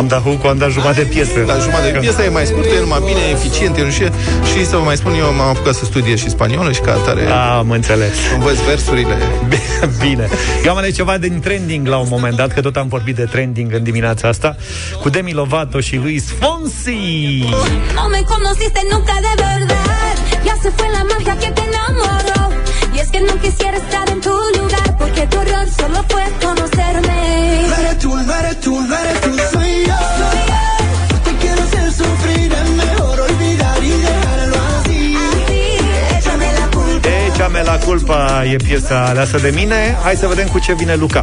Am dat hu cu am dat jumătate de piesă. La jumătate de piesă e mai scurtă, e numai bine, eficient, e nu știu. Și să vă mai spun, eu m-am apucat să studiez și spaniolă și ca atare Am înțeles. învăț versurile. Bine. Eu am ales ceva din trending la un moment dat, că tot am vorbit de trending în dimineața asta, cu Demi Lovato și Luis Fonsi. No me conociste nunca de verdad. Ya se fue la magia que te enamoró. Y es que no quisiera estar en tu lugar. Porque tu error solo fue conocerme. No eres tú, no eres tú, no eres tú, soy yo. Te quiero hacer sufrir, es mejor olvidar y dejarlo así. Échame la culpa. Échame la culpa e piesa aleasă de mine. Hai să vedem cu ce vine Luca.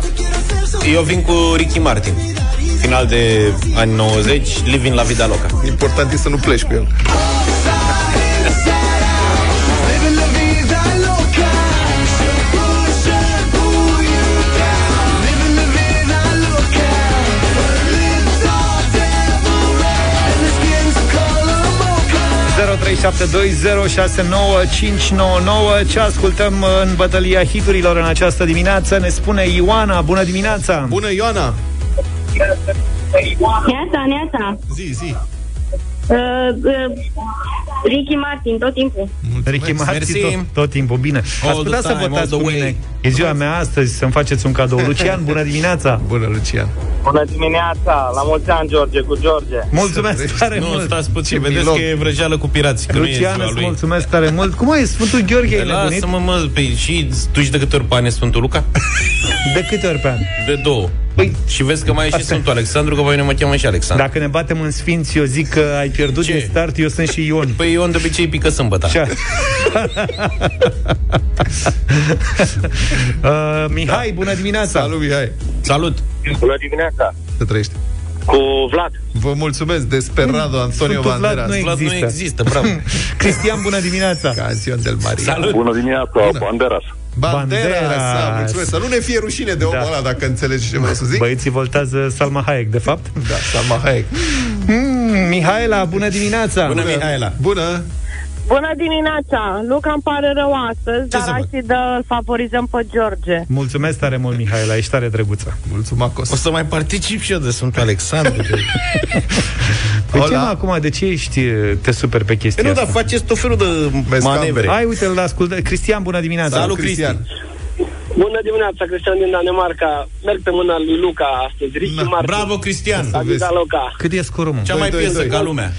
Eu vin cu Ricky Martin. Final de ani 90, Living la Vida Loca. Important e să nu pleci cu el. 0372069599 Ce ascultăm în bătălia hiturilor în această dimineață Ne spune Ioana, bună dimineața Bună, Ioana! Neața, neața. Zi, zi. Uh, uh, Ricky Martin, tot timpul. Ricky Martin Mersi. tot, tot timpul bine. All Ați putea the să time, votați all cu the mine. way. E ziua mea astăzi să-mi faceți un cadou. Lucian, bună dimineața! Bună, Lucian. Bună dimineața, la mulți ani, George, cu George. Mulțumesc tare Nu, mult! stați puțin, Ce vedeți milog. că e vrăjeală cu pirații, că nu e Lucian, ziua îți lui. mulțumesc tare mult. Cum ai Sfântul Gheorghe? e nebunit? Lasă-mă, mă, pe, și tu știi de câte ori pane Sfântul Luca? De câte ori pe an? De două. Păi, Și vezi că mai e și Asta- Sfântul Alexandru, că voi ne mă cheamă și Alexandru. dacă ne batem în sfinți, eu zic că ai pierdut Ce? din start, eu sunt și Ion. Păi eu de obicei pică sâmbătă. Ce? uh, Mihai, bună dimineața! Salut, Mihai. Salut! Bună dimineața, Să trăiești. cu Vlad. Vă mulțumesc, Desperado Antonio Sfântul Vlad Banderas. nu Vlad nu există. există, bravo. Cristian, bună dimineața! Canción del Maria. Salut! Bună dimineața, Bună. Banderas. Banderas. Banderas. Da, mulțumesc. Să nu ne fie rușine de omul Da. ăla, dacă înțelegi ce vreau să zic. Băieții voltează Salma Hayek, de fapt. Da, Salma Hayek. Mm, Mihaela, bună dimineața! Bună, Mihaela! Bună. Bună dimineața! Luca îmi pare rău astăzi, Ce să dar hai fac? să dă, îl favorizăm pe George. Mulțumesc tare mult, Mihaela, ești tare drăguță. Mulțumacos. O să mai particip și eu de Sfântul Alexandru. de- Păi ce Hola. mă, acum, de ce ești te super pe chestia Păi nu, asta? dar faceți tot felul de Vezi manevre. camere. Hai, uite, îl ascultă. Cristian, bună dimineața! Salut, Cristian! Bună dimineața, Cristian din Danemarca. Merg pe mâna lui Luca astăzi. Ricky Na, Martin. Bravo, Cristian! Avida Luca. Cât e scorul, mă? Cea mai Doi, doi, piesă doi. ca lumea.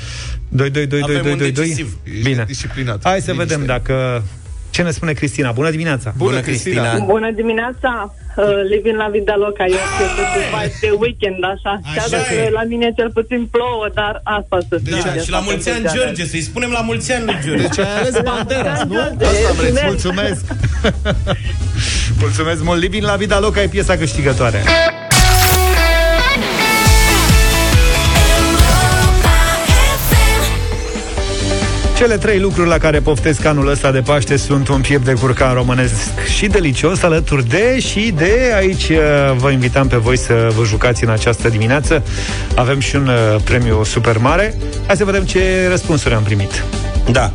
2 2 2 2 Avem 2 un 2 2 decisiv. Ești Bine. disciplinat. Hai să Liniște. vedem dacă ce ne spune Cristina. Bună dimineața. Bună, Bună, Cristina. Cristina. Bună dimineața! Uh, living la Vida Loca, eu știu că se face de weekend, așa. Așa Chiar dacă e. la mine cel puțin plouă, dar asta să fie. Da, și la mulți ani, George, să-i spunem la mulți ani lui George. Deci ai ales Banderas, nu? George, Asta vreți. mulțumesc. Mulțumesc. Mulțumesc mult. Living la vida loca e piesa câștigătoare. Cele trei lucruri la care poftesc anul ăsta de Paște sunt un piept de curcan românesc și delicios, alături de și de aici uh, vă invitam pe voi să vă jucați în această dimineață. Avem și un uh, premiu super mare. Hai să vedem ce răspunsuri am primit. Da.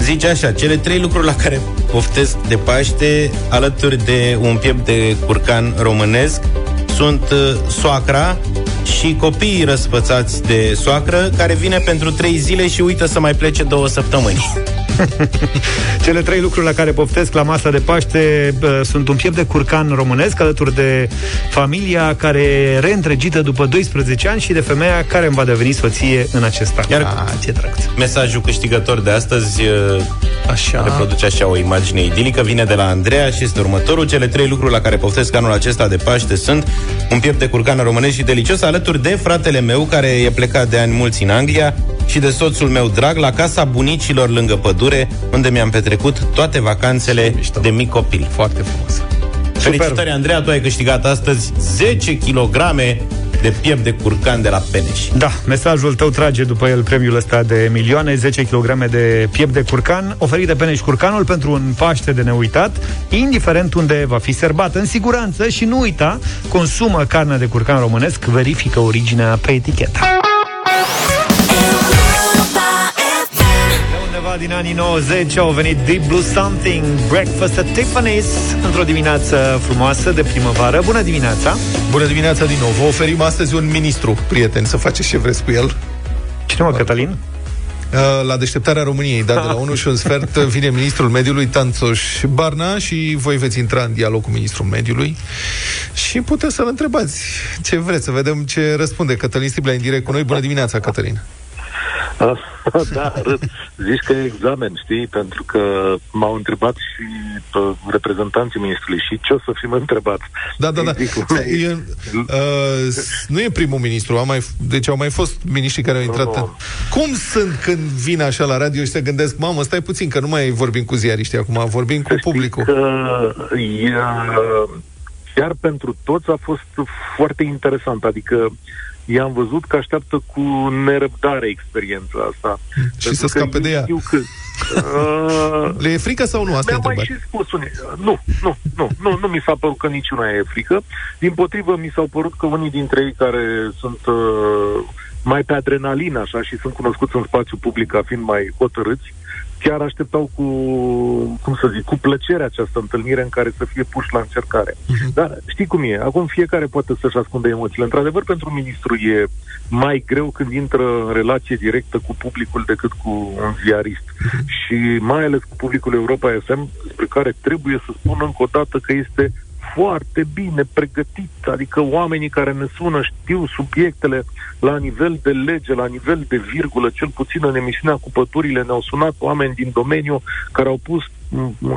Zice așa, cele trei lucruri la care poftesc de Paște, alături de un piept de curcan românesc, sunt uh, soacra și copiii răsfățați de soacră, care vine pentru trei zile și uită să mai plece două săptămâni. Cele trei lucruri la care poftesc la masa de Paște bă, sunt un piept de curcan românesc alături de familia care e reîntregită după 12 ani și de femeia care îmi va deveni soție în acest an. Iar ah, ce drăguț. mesajul câștigător de astăzi uh, Așa. reproduce așa o imagine idilică, vine de la Andreea și este următorul. Cele trei lucruri la care poftesc anul acesta de Paște sunt un piept de curcan românesc și delicios, alături de fratele meu, care e plecat de ani mulți în Anglia, și de soțul meu drag, la casa bunicilor lângă pădure, unde mi-am petrecut toate vacanțele de mic copil. Foarte frumos. Felicitări, Andreea, tu ai câștigat astăzi 10 kg de piept de curcan de la Peneș. Da, mesajul tău trage după el premiul ăsta de milioane, 10 kg de piept de curcan, oferit de Peneș Curcanul pentru un Paște de neuitat, indiferent unde va fi serbat, în siguranță și nu uita, consumă carne de curcan românesc, verifică originea pe etichetă. De undeva din anii 90 au venit Deep Blue Something, Breakfast at Tiffany's, într-o dimineață frumoasă de primăvară. Bună dimineața! Bună dimineața din nou. Vă oferim astăzi un ministru, prieten, să faceți ce vreți cu el. Cine mă, Cătălin? Uh, La deșteptarea României, da, de la 1 și un sfert vine ministrul mediului Tanțoș Barna și voi veți intra în dialog cu ministrul mediului și puteți să-l întrebați ce vreți, să vedem ce răspunde Cătălin Striblea în direct cu noi. Bună dimineața, Cătălin! da, râd. Zici că e examen, știi? Pentru că m-au întrebat și uh, reprezentanții ministrului și ce o să fim întrebați. Da, da, da. E, uh, nu e primul ministru, a mai, deci au mai fost miniștri care au intrat. În... Cum sunt când vin așa la radio și se gândesc, mamă, stai puțin, că nu mai vorbim cu ziariștii acum, vorbim cu publicul. Că e, chiar pentru toți a fost foarte interesant, adică i-am văzut că așteaptă cu nerăbdare experiența asta. Și să scape de ea. Știu că, uh, Le e frică sau nu? Asta e mi-a mai întrebarea. și spus unii. Nu, nu, nu, nu, nu mi s-a părut că niciuna e frică. Din potrivă, mi s-au părut că unii dintre ei care sunt uh, mai pe adrenalină așa și sunt cunoscuți în spațiu public ca fiind mai hotărâți, chiar așteptau cu, cum să zic, cu plăcere această întâlnire în care să fie puși la încercare. Uh-huh. Dar știi cum e, acum fiecare poate să-și ascunde emoțiile. Într-adevăr, pentru ministru e mai greu când intră în relație directă cu publicul decât cu un ziarist. Uh-huh. Și mai ales cu publicul Europa FM, despre care trebuie să spun încă o dată că este foarte bine pregătit, adică oamenii care ne sună știu subiectele la nivel de lege, la nivel de virgulă, cel puțin în emisiunea cu păturile ne-au sunat oameni din domeniu care au pus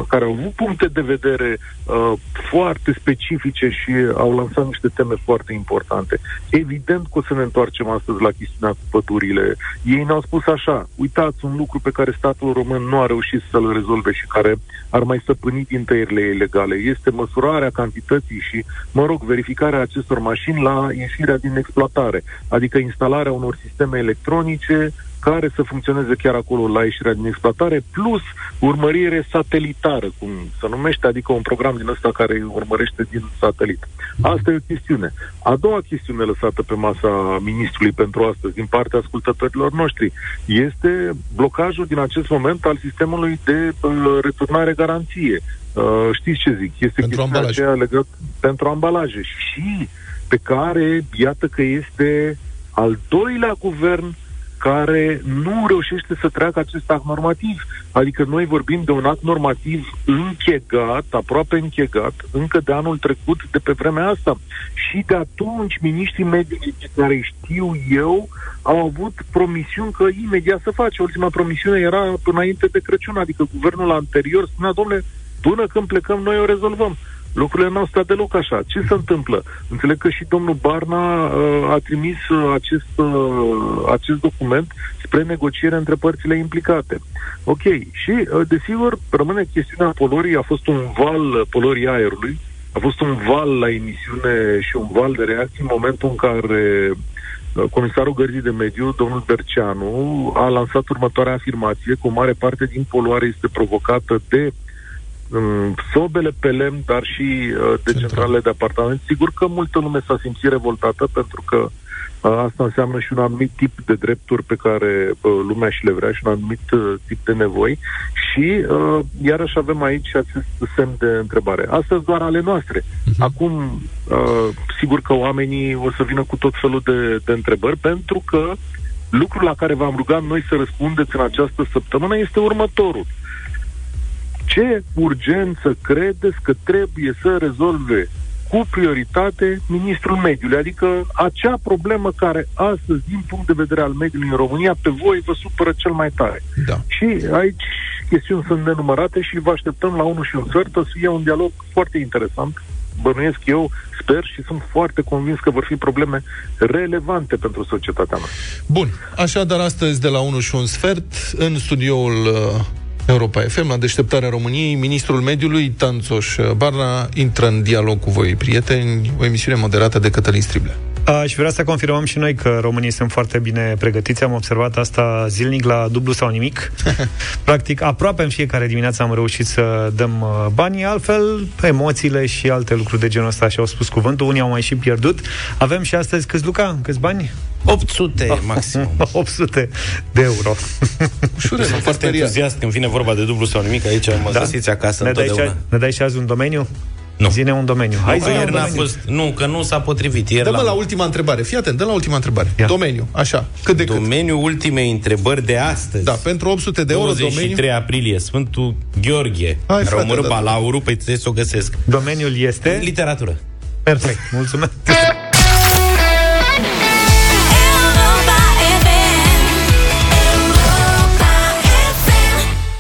care au avut puncte de vedere uh, foarte specifice și au lansat niște teme foarte importante. Evident că o să ne întoarcem astăzi la chestiunea cu pădurile. Ei ne-au spus așa, uitați un lucru pe care statul român nu a reușit să-l rezolve și care ar mai săpâni din tăierile ilegale. Este măsurarea cantității și, mă rog, verificarea acestor mașini la ieșirea din exploatare, adică instalarea unor sisteme electronice care să funcționeze chiar acolo la ieșirea din exploatare, plus urmărire satelitară, cum se numește, adică un program din ăsta care urmărește din satelit. Asta e o chestiune. A doua chestiune lăsată pe masa ministrului pentru astăzi, din partea ascultătorilor noștri, este blocajul din acest moment al sistemului de uh, returnare garanție. Uh, știți ce zic? Este pentru ambalaje. legat pentru ambalaje și pe care, iată că este al doilea guvern care nu reușește să treacă acest act normativ. Adică noi vorbim de un act normativ închegat, aproape închegat, încă de anul trecut, de pe vremea asta. Și de atunci, miniștrii mediului pe care știu eu au avut promisiuni că imediat să face. Ultima promisiune era înainte de Crăciun, adică guvernul anterior spunea, domnule, până când plecăm, noi o rezolvăm. Lucrurile nu au stat deloc așa. Ce se întâmplă? Înțeleg că și domnul Barna uh, a trimis uh, acest, uh, acest document spre negociere între părțile implicate. Ok. Și, uh, desigur, rămâne chestiunea polorii. A fost un val uh, polorii aerului. A fost un val la emisiune și un val de reacții în momentul în care uh, Comisarul Gărzii de Mediu, domnul Berceanu, a lansat următoarea afirmație, că o mare parte din poluare este provocată de sobele pe lemn, dar și uh, de centrale de apartament. Sigur că multă lume s-a simțit revoltată pentru că uh, asta înseamnă și un anumit tip de drepturi pe care uh, lumea și le vrea și un anumit uh, tip de nevoi și uh, iarăși avem aici acest semn de întrebare. Astăzi doar ale noastre. Uh-huh. Acum, uh, sigur că oamenii o să vină cu tot felul de, de întrebări pentru că lucrul la care v-am rugat noi să răspundeți în această săptămână este următorul. Uh, ce urgență credeți că trebuie să rezolve cu prioritate ministrul mediului, adică acea problemă care astăzi, din punct de vedere al mediului în România, pe voi vă supără cel mai tare. Da. Și aici chestiuni sunt nenumărate și vă așteptăm la unul și un sfert, o să fie un dialog foarte interesant, bănuiesc eu, sper și sunt foarte convins că vor fi probleme relevante pentru societatea noastră. Bun, așadar astăzi de la 1 și un sfert, în studioul uh, Europa FM, la deșteptarea României, ministrul mediului, Tanțoș Barna, intră în dialog cu voi, prieteni, o emisiune moderată de Cătălin Striblea. Aș vrea să confirmăm și noi că românii sunt foarte bine pregătiți. Am observat asta zilnic la dublu sau nimic. Practic, aproape în fiecare dimineață am reușit să dăm uh, banii, altfel emoțiile și alte lucruri de genul ăsta și-au spus cuvântul. Unii au mai și pierdut. Avem și astăzi câți, Luca? Câți bani? 800 oh, maxim. 800 de euro. Ușure, Sunt foarte entuziast când vine vorba de dublu sau nimic. Aici mă da. găsiți acasă ne întotdeauna. Dai și, ne dai și azi un domeniu? Nu. Zine un domeniu. Hai că ieri n-a fost, nu, că nu s-a potrivit. Ieri Dă-mă la... la ultima întrebare. Fii atent, dă la ultima întrebare. Ia. Domeniu, așa. Cât de Domeniul cât? ultimei întrebări de astăzi. Da, pentru 800 de euro 23 domeniu. aprilie, Sfântul Gheorghe. Hai, frate, Română da, balaurul, păi trebuie să o găsesc. Domeniul este? Literatură. Perfect, mulțumesc.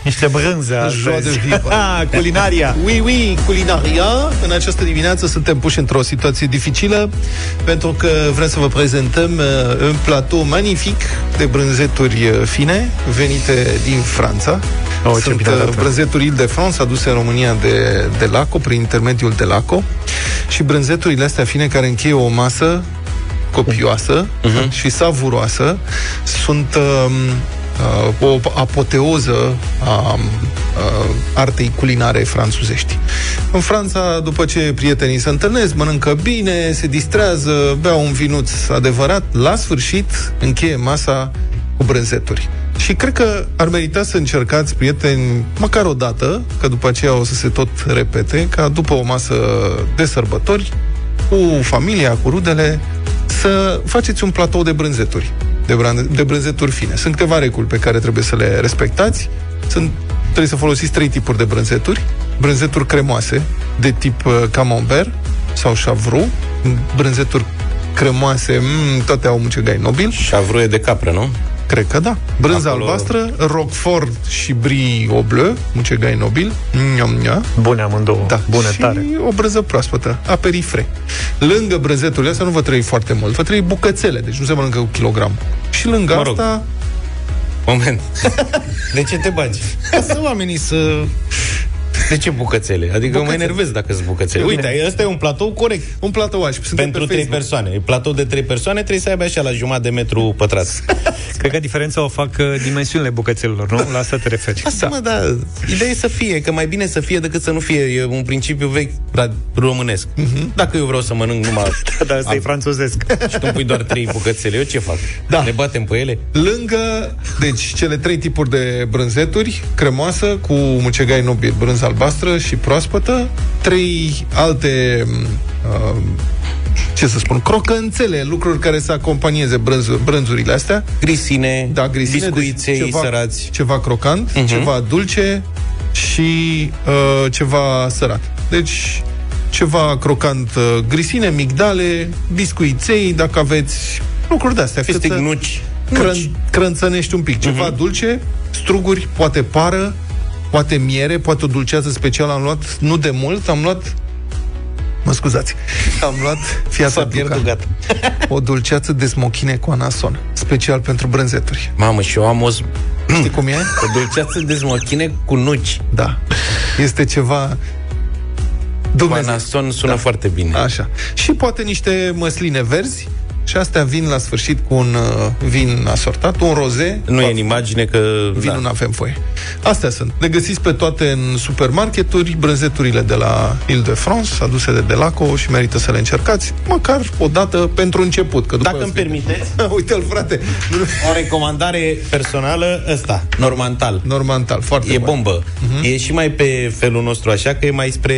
Niște brânze Joa de vivă. culinaria. Oui, oui, culinaria. În această dimineață suntem puși într-o situație dificilă pentru că vrem să vă prezentăm uh, un platou magnific de brânzeturi uh, fine venite din Franța. Oh, Sunt ce uh, brânzeturi Ile-de-France aduse în România de, de Laco, prin intermediul de Laco și brânzeturile astea fine care încheie o masă copioasă uh-huh. și savuroasă sunt uh, uh, o apoteoză a uh, artei culinare franțuzești. În Franța, după ce prietenii se întâlnesc, mănâncă bine, se distrează, beau un vinuț adevărat, la sfârșit încheie masa cu brânzeturi. Și cred că ar merita să încercați, prieteni, măcar o dată, că după aceea o să se tot repete, ca după o masă de sărbători, cu familia, cu rudele, să faceți un platou de brânzeturi, de, bran- de brânzeturi fine. Sunt câteva reguli pe care trebuie să le respectați. Sunt, trebuie să folosiți trei tipuri de brânzeturi. Brânzeturi cremoase, de tip uh, camembert sau chavroux, brânzeturi cremoase, mm, toate au mucegai nobil. Chavroux e de capră, nu? Cred că da. Brânză Acolo- albastră, Roquefort și Brie au bleu, mucegai nobil. Njom, Bune amândouă. Da. Bune și tare. o brânză proaspătă, aperifre. Lângă brânzeturile astea nu vă trăi foarte mult, vă trăi bucățele, deci nu se mănâncă cu kilogram. Și lângă Mă rog. asta, Moment. De ce te bagi? Ca să oamenii să... De ce bucățele? Adică bucățele. mă Bucățele. enervez dacă sunt bucățele. Uite, ăsta e un platou corect. un platou aș. Suntem Pentru pe trei Facebook. persoane. E Platou de trei persoane trebuie să aibă așa la jumătate de metru pătrat. Cred că diferența o fac uh, dimensiunile bucățelor, nu? La asta te referi. Asta, mă, da. Ideea e să fie, că mai bine să fie decât să nu fie. E un principiu vechi ra- românesc. Mhm. Dacă eu vreau să mănânc numai... Da, asta e franțuzesc. și tu îmi pui doar trei bucățele, eu ce fac? Da. Ne batem pe ele? Lângă, deci, cele trei tipuri de brânzeturi, cremoasă, cu mucegai nobil, brânză albastră și proaspătă, trei alte, uh, ce să spun, crocănțele, lucruri care să acompanieze brânz, brânzurile astea. Grisine, da, grisine, biscuiței deci ceva, sărați. Ceva crocant, Mhm. ceva dulce și uh, ceva sărat. Deci, ceva crocant, uh, grisine, migdale, biscuiței, dacă aveți lucruri de-astea. cât Fistic să- nuci. crân, crânțănești un pic. Ceva uh-huh. dulce, struguri, poate pară, poate miere, poate o dulceață specială. Am luat, nu de mult, am luat Mă scuzați. Am luat Fiat S-a pierdut, gata. O dulceață de smochine cu anason, special pentru brânzeturi. Mamă, și eu am o... Știi cum e? O dulceață de smochine cu nuci. Da. Este ceva Cu anason sună Da. foarte bine. Așa. Și poate niște măsline verzi și astea vin la sfârșit cu un uh, vin asortat, un roze. Nu e în imagine că... Vinul da. nu avem foie. Astea sunt. Le găsiți pe toate în supermarketuri, brânzeturile de la Ile-de-France, aduse de Delaco și merită să le încercați, măcar o dată pentru început. Că după Dacă îmi permiteți, Uite-l, frate. o recomandare personală, ăsta, normantal. Normantal, foarte E bun. bombă. E și mai pe felul nostru așa, că e mai spre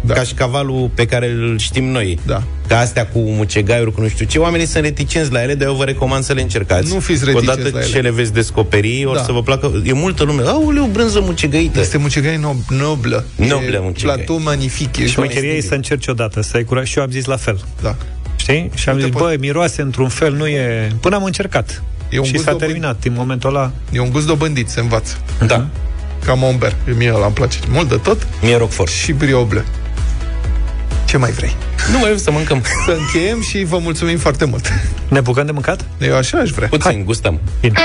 da. cașcavalul pe care îl știm noi. Da. Ca astea cu mucegaiuri, cu nu știu ce, oamenii sunt reticenți la ele, dar eu vă recomand să le încercați. Nu fiți reticenți Odată la ele. ce le veți descoperi, o Da. să vă placă. E multă lume. Aoleu, brânză mucegăită. Este mucegai nob- noblă. Noblă E mucegai. Platou magnific. E Șmecheria e să încerci odată, să ai curaj și eu am zis la fel. Da. Știi? Și am zis, băi, miroase într-un fel, nu e... Până am încercat. E un și gust s-a dobând- terminat în momentul ăla. E un gust dobândit, se învață. Da. Camembert. Mie ăla îmi place mult de tot. Mie Roquefort. Și brioble. Ce mai vrei? Nu mai vreau să mâncăm. Să încheiem și vă mulțumim foarte mult. Ne bucăm de mâncat? Eu așa aș vrea. Puțin, gustăm. Bine.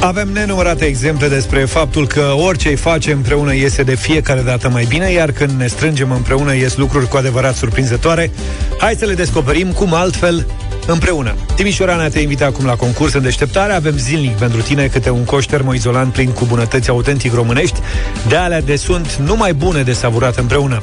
Avem nenumărate exemple despre faptul că orice îi face împreună iese de fiecare dată mai bine, iar când ne strângem împreună ies lucruri cu adevărat surprinzătoare. Hai să le descoperim cum altfel împreună. Timișoara te invită acum la concurs în deșteptare. Avem zilnic pentru tine câte un coș termoizolant plin cu bunătăți autentic românești. De alea de sunt numai bune de savurat împreună.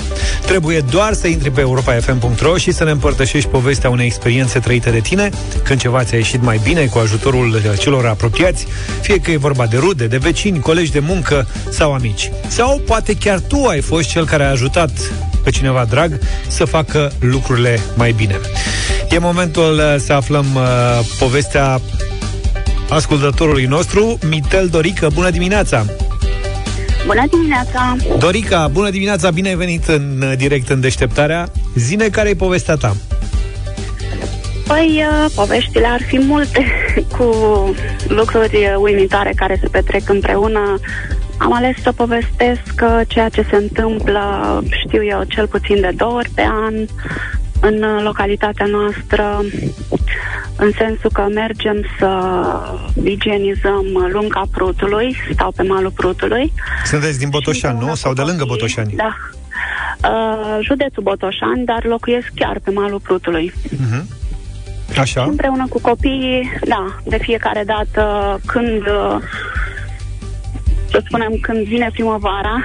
Trebuie doar să intri pe europafm.ro și să ne împărtășești povestea unei experiențe trăite de tine, când ceva ți-a ieșit mai bine cu ajutorul celor apropiați, fie că e vorba de rude, de vecini, colegi de muncă sau amici. Sau poate chiar tu ai fost cel care a ajutat pe cineva drag să facă lucrurile mai bine. E momentul uh, să aflăm uh, povestea ascultătorului nostru, Mitel Dorică. Bună dimineața! Bună dimineața! Dorica, bună dimineața, bine ai venit în uh, direct în deșteptarea. Zine care e povestea ta. Păi, uh, poveștile ar fi multe cu lucruri uh, uimitoare care se petrec împreună. Am ales să povestesc uh, ceea ce se întâmplă, știu eu, cel puțin de două ori pe an în uh, localitatea noastră, în sensul că mergem să igienizăm lunga Prutului, stau pe malul Prutului. Sunteți din Botoșani, nu? Sau de lângă Botoșani? Da. Uh, județul Botoșani, dar locuiesc chiar pe malul Prutului. Mhm. Așa. Împreună cu copiii, da, de fiecare dată când, uh, să spunem, când vine primăvara,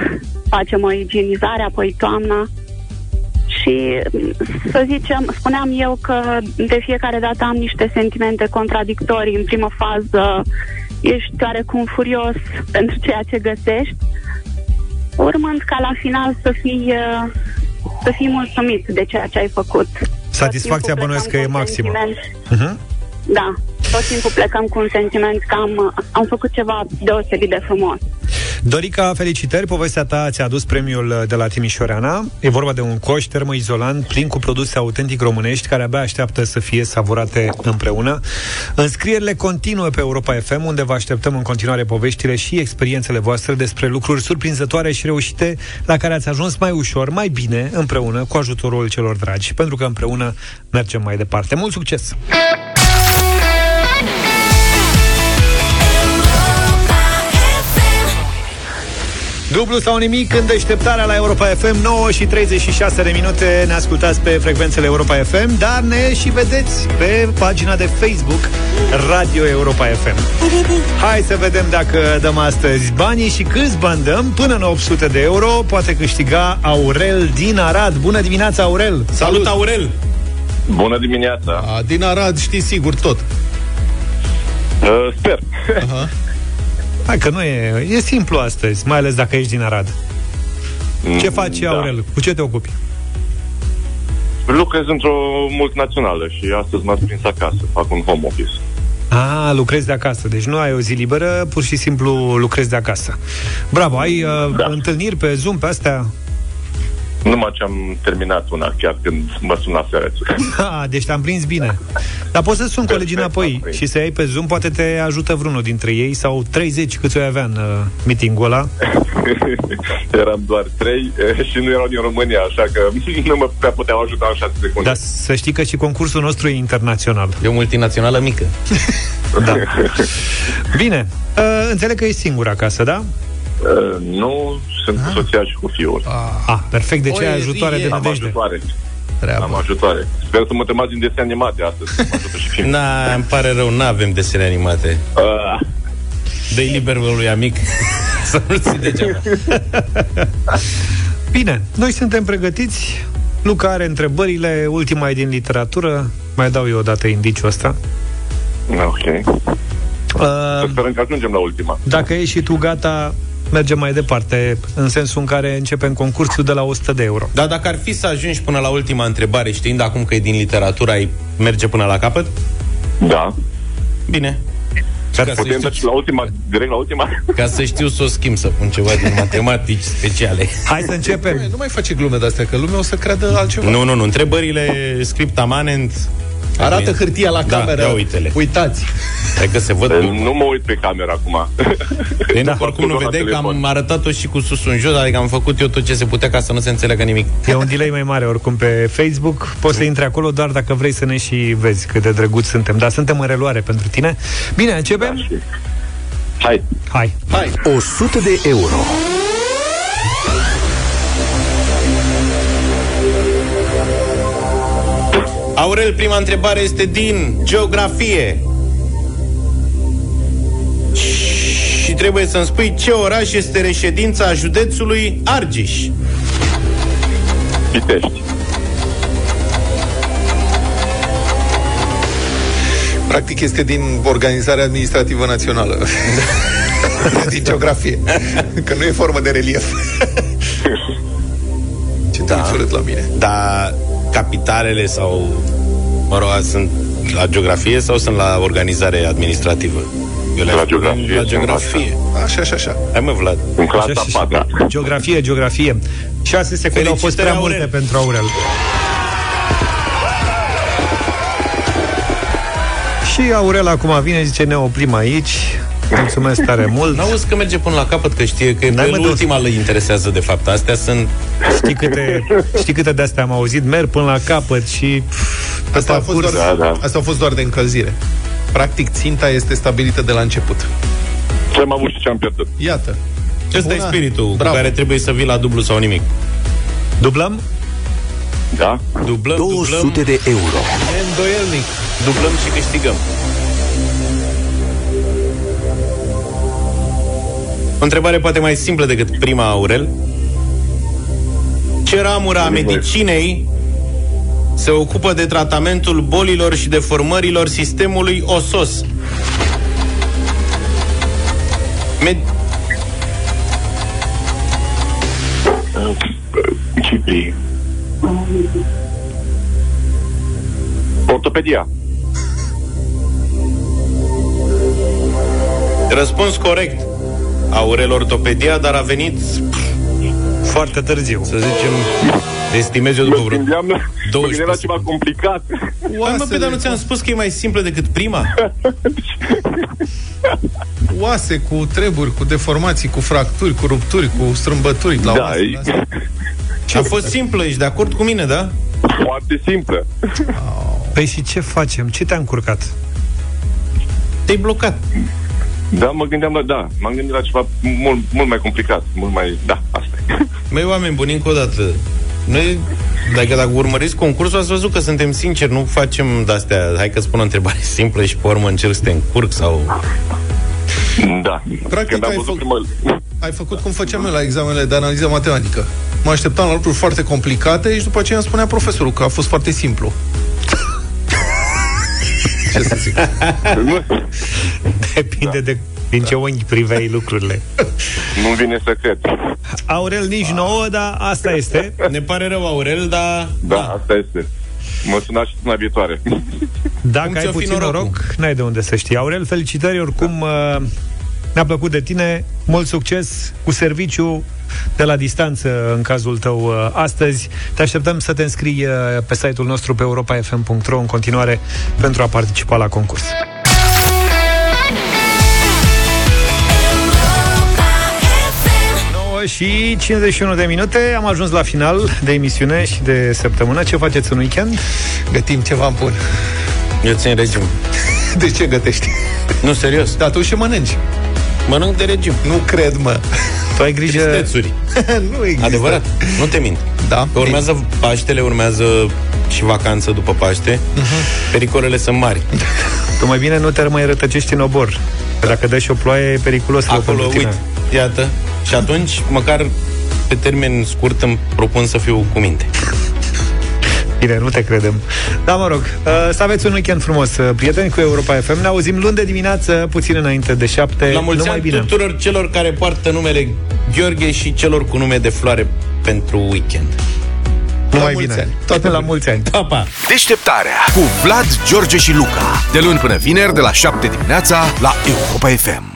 facem o igienizare, apoi toamna Și să zicem, spuneam eu că de fiecare dată am niște sentimente contradictorii. În primă fază ești oarecum furios pentru ceea ce găsești, urmând ca la final să fii, uh, să fii mulțumit de ceea ce ai făcut. Satisfacția Tot timpul bănuiesc că e plecăm cu un maximă. sentiment- Mhm. Da, tot timpul plecăm cu un sentiment că am, am făcut ceva deosebit de frumos. Dorica, felicitări, povestea ta ți-a adus premiul de la Timișoreana. E vorba de un coș termoizolant plin cu produse autentic românești care abia așteaptă să fie savurate împreună. Înscrierile continuă pe Europa FM, unde vă așteptăm în continuare poveștile și experiențele voastre despre lucruri surprinzătoare și reușite la care ați ajuns mai ușor, mai bine, împreună, cu ajutorul celor dragi. Pentru că împreună mergem mai departe. Mult succes! Dublu sau nimic în deșteptarea la Europa FM 9 și 36 de minute Ne ascultați pe frecvențele Europa FM Dar ne și vedeți pe pagina de Facebook Radio Europa FM Hai să vedem dacă dăm astăzi banii și câți bani dăm Până în 800 de euro Poate câștiga Aurel din Arad Bună dimineața, Aurel! Salut, Aurel! Bună dimineața! A, din Arad știți sigur tot. Uh, sper. Aha. Hai că nu e, e simplu astăzi Mai ales dacă ești din Arad Ce faci, da. Aurel? Cu ce te ocupi? Lucrez într-o multinațională și astăzi m-ați prins acasă. Fac un home office. Ah, lucrezi de acasă, deci nu ai o zi liberă, pur și simplu lucrezi de acasă. Bravo, ai uh, da. întâlniri pe Zoom, pe astea? Numai ce am terminat una, chiar când mă suna serețul. Ah, deci te-am prins bine. Dar poți să sun colegii înapoi și să iei pe Zoom, poate te ajută vreunul dintre ei sau 30 câți o avea în uh, meeting-ul ăla. Eram doar trei eh, și nu erau din România, așa că nu mă prea puteau ajuta în șase secunde. Dar să știi că și concursul nostru e internațional. E o multinațională mică. Da. Bine, uh, înțeleg că ești singur acasă, da? Uh, nu, sunt cu soția și cu fiul. Ah, perfect, de ce ai Oie, ajutoare de Am nădejde? ajutoare. Am ajutoare. Sper să mă temați din desene animate astăzi. Mă ajută și film. Na, îmi pare rău, nu avem desene animate. Uh. Dă-i liber lui amic să nu ți degeaba. Bine, noi suntem pregătiți. Luca are întrebările, ultima e din literatură. Mai dau eu o dată indiciul ăsta. Ok. Uh, Sperăm că ajungem la ultima. Dacă ești și tu gata, mergem mai departe, în sensul în care începem concursul de la 100 de euro. Dar dacă ar fi să ajungi până la ultima întrebare, știind acum că e din literatură, ai merge până la capăt? Da. Bine. Ca Putem trece la ultima, direct la ultima? Ca să știu să o schimb, să pun ceva din matematici speciale. Hai să începem. Nu mai face glume de astea, că lumea o să creadă altceva. Nu, nu, nu. Întrebările script amanent. Arată hârtia la Da, cameră. ia uite-le. Uitați. Hai că se văd. Nu mă uit pe cameră acum. Păi da, oricum nu vedeai că am arătat-o și cu sus în jos, adică am făcut eu tot ce se putea ca să nu se înțeleagă nimic. E un delay mai mare oricum pe Facebook Poți să intri acolo doar dacă vrei să ne și vezi cât de drăguți suntem Dar suntem în reluare pentru tine Bine, începem? Hai Hai Hai 100 de euro Aurel, prima întrebare este din geografie. Și trebuie să-mi spui ce oraș este reședința județului Argeș. Pitești. Practic este din Organizarea Administrativă Națională. din geografie. Că nu e formă de relief. Ce da. urât la mine. Dar capitalele sau, mă rog, sunt la geografie sau sunt la organizare administrativă? Eu le La geografie, La sunt geografie. Așa și așa. Hai mă, Vlad. În clasa Așa și- patra. Geografie, geografie 6 secunde au fost Felicitări, prea Aurel. multe pentru Aurel Și Aurel acum vine, zice ne oprim aici Mulțumesc tare mult N-auzi că merge până la capăt, că știe că N-ai, pe mă, de- ultima le interesează de fapt. Astea sunt... Știi câte, știi câte de astea am auzit? Merg până la capăt și pf, pe Asta a, fost parcurs doar, Da, da. asta a fost doar de încălzire. Practic, ținta este stabilită de la început. Ce am avut și ce am pierdut. Iată. Ăsta e Bună. spiritul Bravo. cu care trebuie să vii la dublu sau nimic. Dublăm? Da? Dublăm, 200 dublăm, de euro Neîndoielnic. dublăm și câștigăm. O întrebare poate mai simplă decât prima, Aurel. Ce ramură a medicinei se ocupă de tratamentul bolilor și deformărilor sistemului osos. Med- Cipri. Ortopedia. Răspuns corect. Aurel ortopedia, dar a venit foarte târziu. Să zicem, estimez eu după vreo Gândeam, mă 12 gândeam la ceva complicat. Oasele, mă, pe dar nu ți-am spus că e mai simplă decât prima? Oase cu treburi, cu deformații, cu fracturi, cu rupturi, cu strâmbături la Da, oasele e- astea. A fost simplă, ești de acord cu mine, da? Foarte simplă. Păi și ce facem? Ce te-a încurcat? Te-ai blocat. Da, mă gândeam la, da, m-am gândit la ceva mult, mult mai complicat, mult mai, da, asta e. Măi, oameni buni, încă o dată. Noi, dacă, dacă urmăriți concursul, ați văzut că suntem sinceri, nu facem de-astea, hai că spun o întrebare simplă și pe urmă încerc să te încurc sau... Da. Practic Când am ai, văzut făcut, prima... ai făcut cum făceam noi la examenele de analiză matematică. Mă așteptam la lucruri foarte complicate și după aceea îmi spunea profesorul că a fost foarte simplu. Ce să zic? Depinde de din ce unghi priveai lucrurile. Nu vine să cred. Aurel nici nouă, dar asta este. Ne pare rău, Aurel, dar... Da, asta este. Mă sunați și săptămâna viitoare. Dacă Cum ai ți-o fi puțin norocul? noroc, n-ai de unde să știi. Aurel, felicitări oricum. uh, Ne-a plăcut de tine. Mult succes cu serviciu de la distanță în cazul tău uh, astăzi. Te așteptăm să te înscrii uh, pe site-ul nostru pe europa.fm.ro în continuare pentru a participa la concurs. și 51 de minute Am ajuns la final de emisiune și de săptămână Ce faceți în weekend? Gătim ceva bun. Eu țin regim. De ce gătești? Nu, serios. Da, tu și mănânci. Mănânc de regim. Nu cred, mă. Tu ai grijă... Tristețuri. nu există. Adevărat, nu te mint. Da. Că urmează Paștele, urmează și vacanță după Paște. Pericolele sunt mari. Tu mai bine nu te mai rătăcești în obor Că Dacă dă și o ploaie, e periculos rău Acolo, pentru tine. uite, iată. Și atunci, măcar pe termen scurt îmi propun să fiu cu minte. Bine, nu te credem. Da, mă rog, uh, să aveți un weekend frumos, uh, prieteni cu Europa FM. Ne auzim luni de dimineață, puțin înainte de șapte. La mulți Numai ani bine. tuturor celor care poartă numele Gheorghe și celor cu nume de floare pentru weekend. Numai mulți bine. ani. Toate la mulți ani. Pa, pa! Deșteptarea cu Vlad, George și Luca. De luni până vineri, de la 7 dimineața, la Europa FM.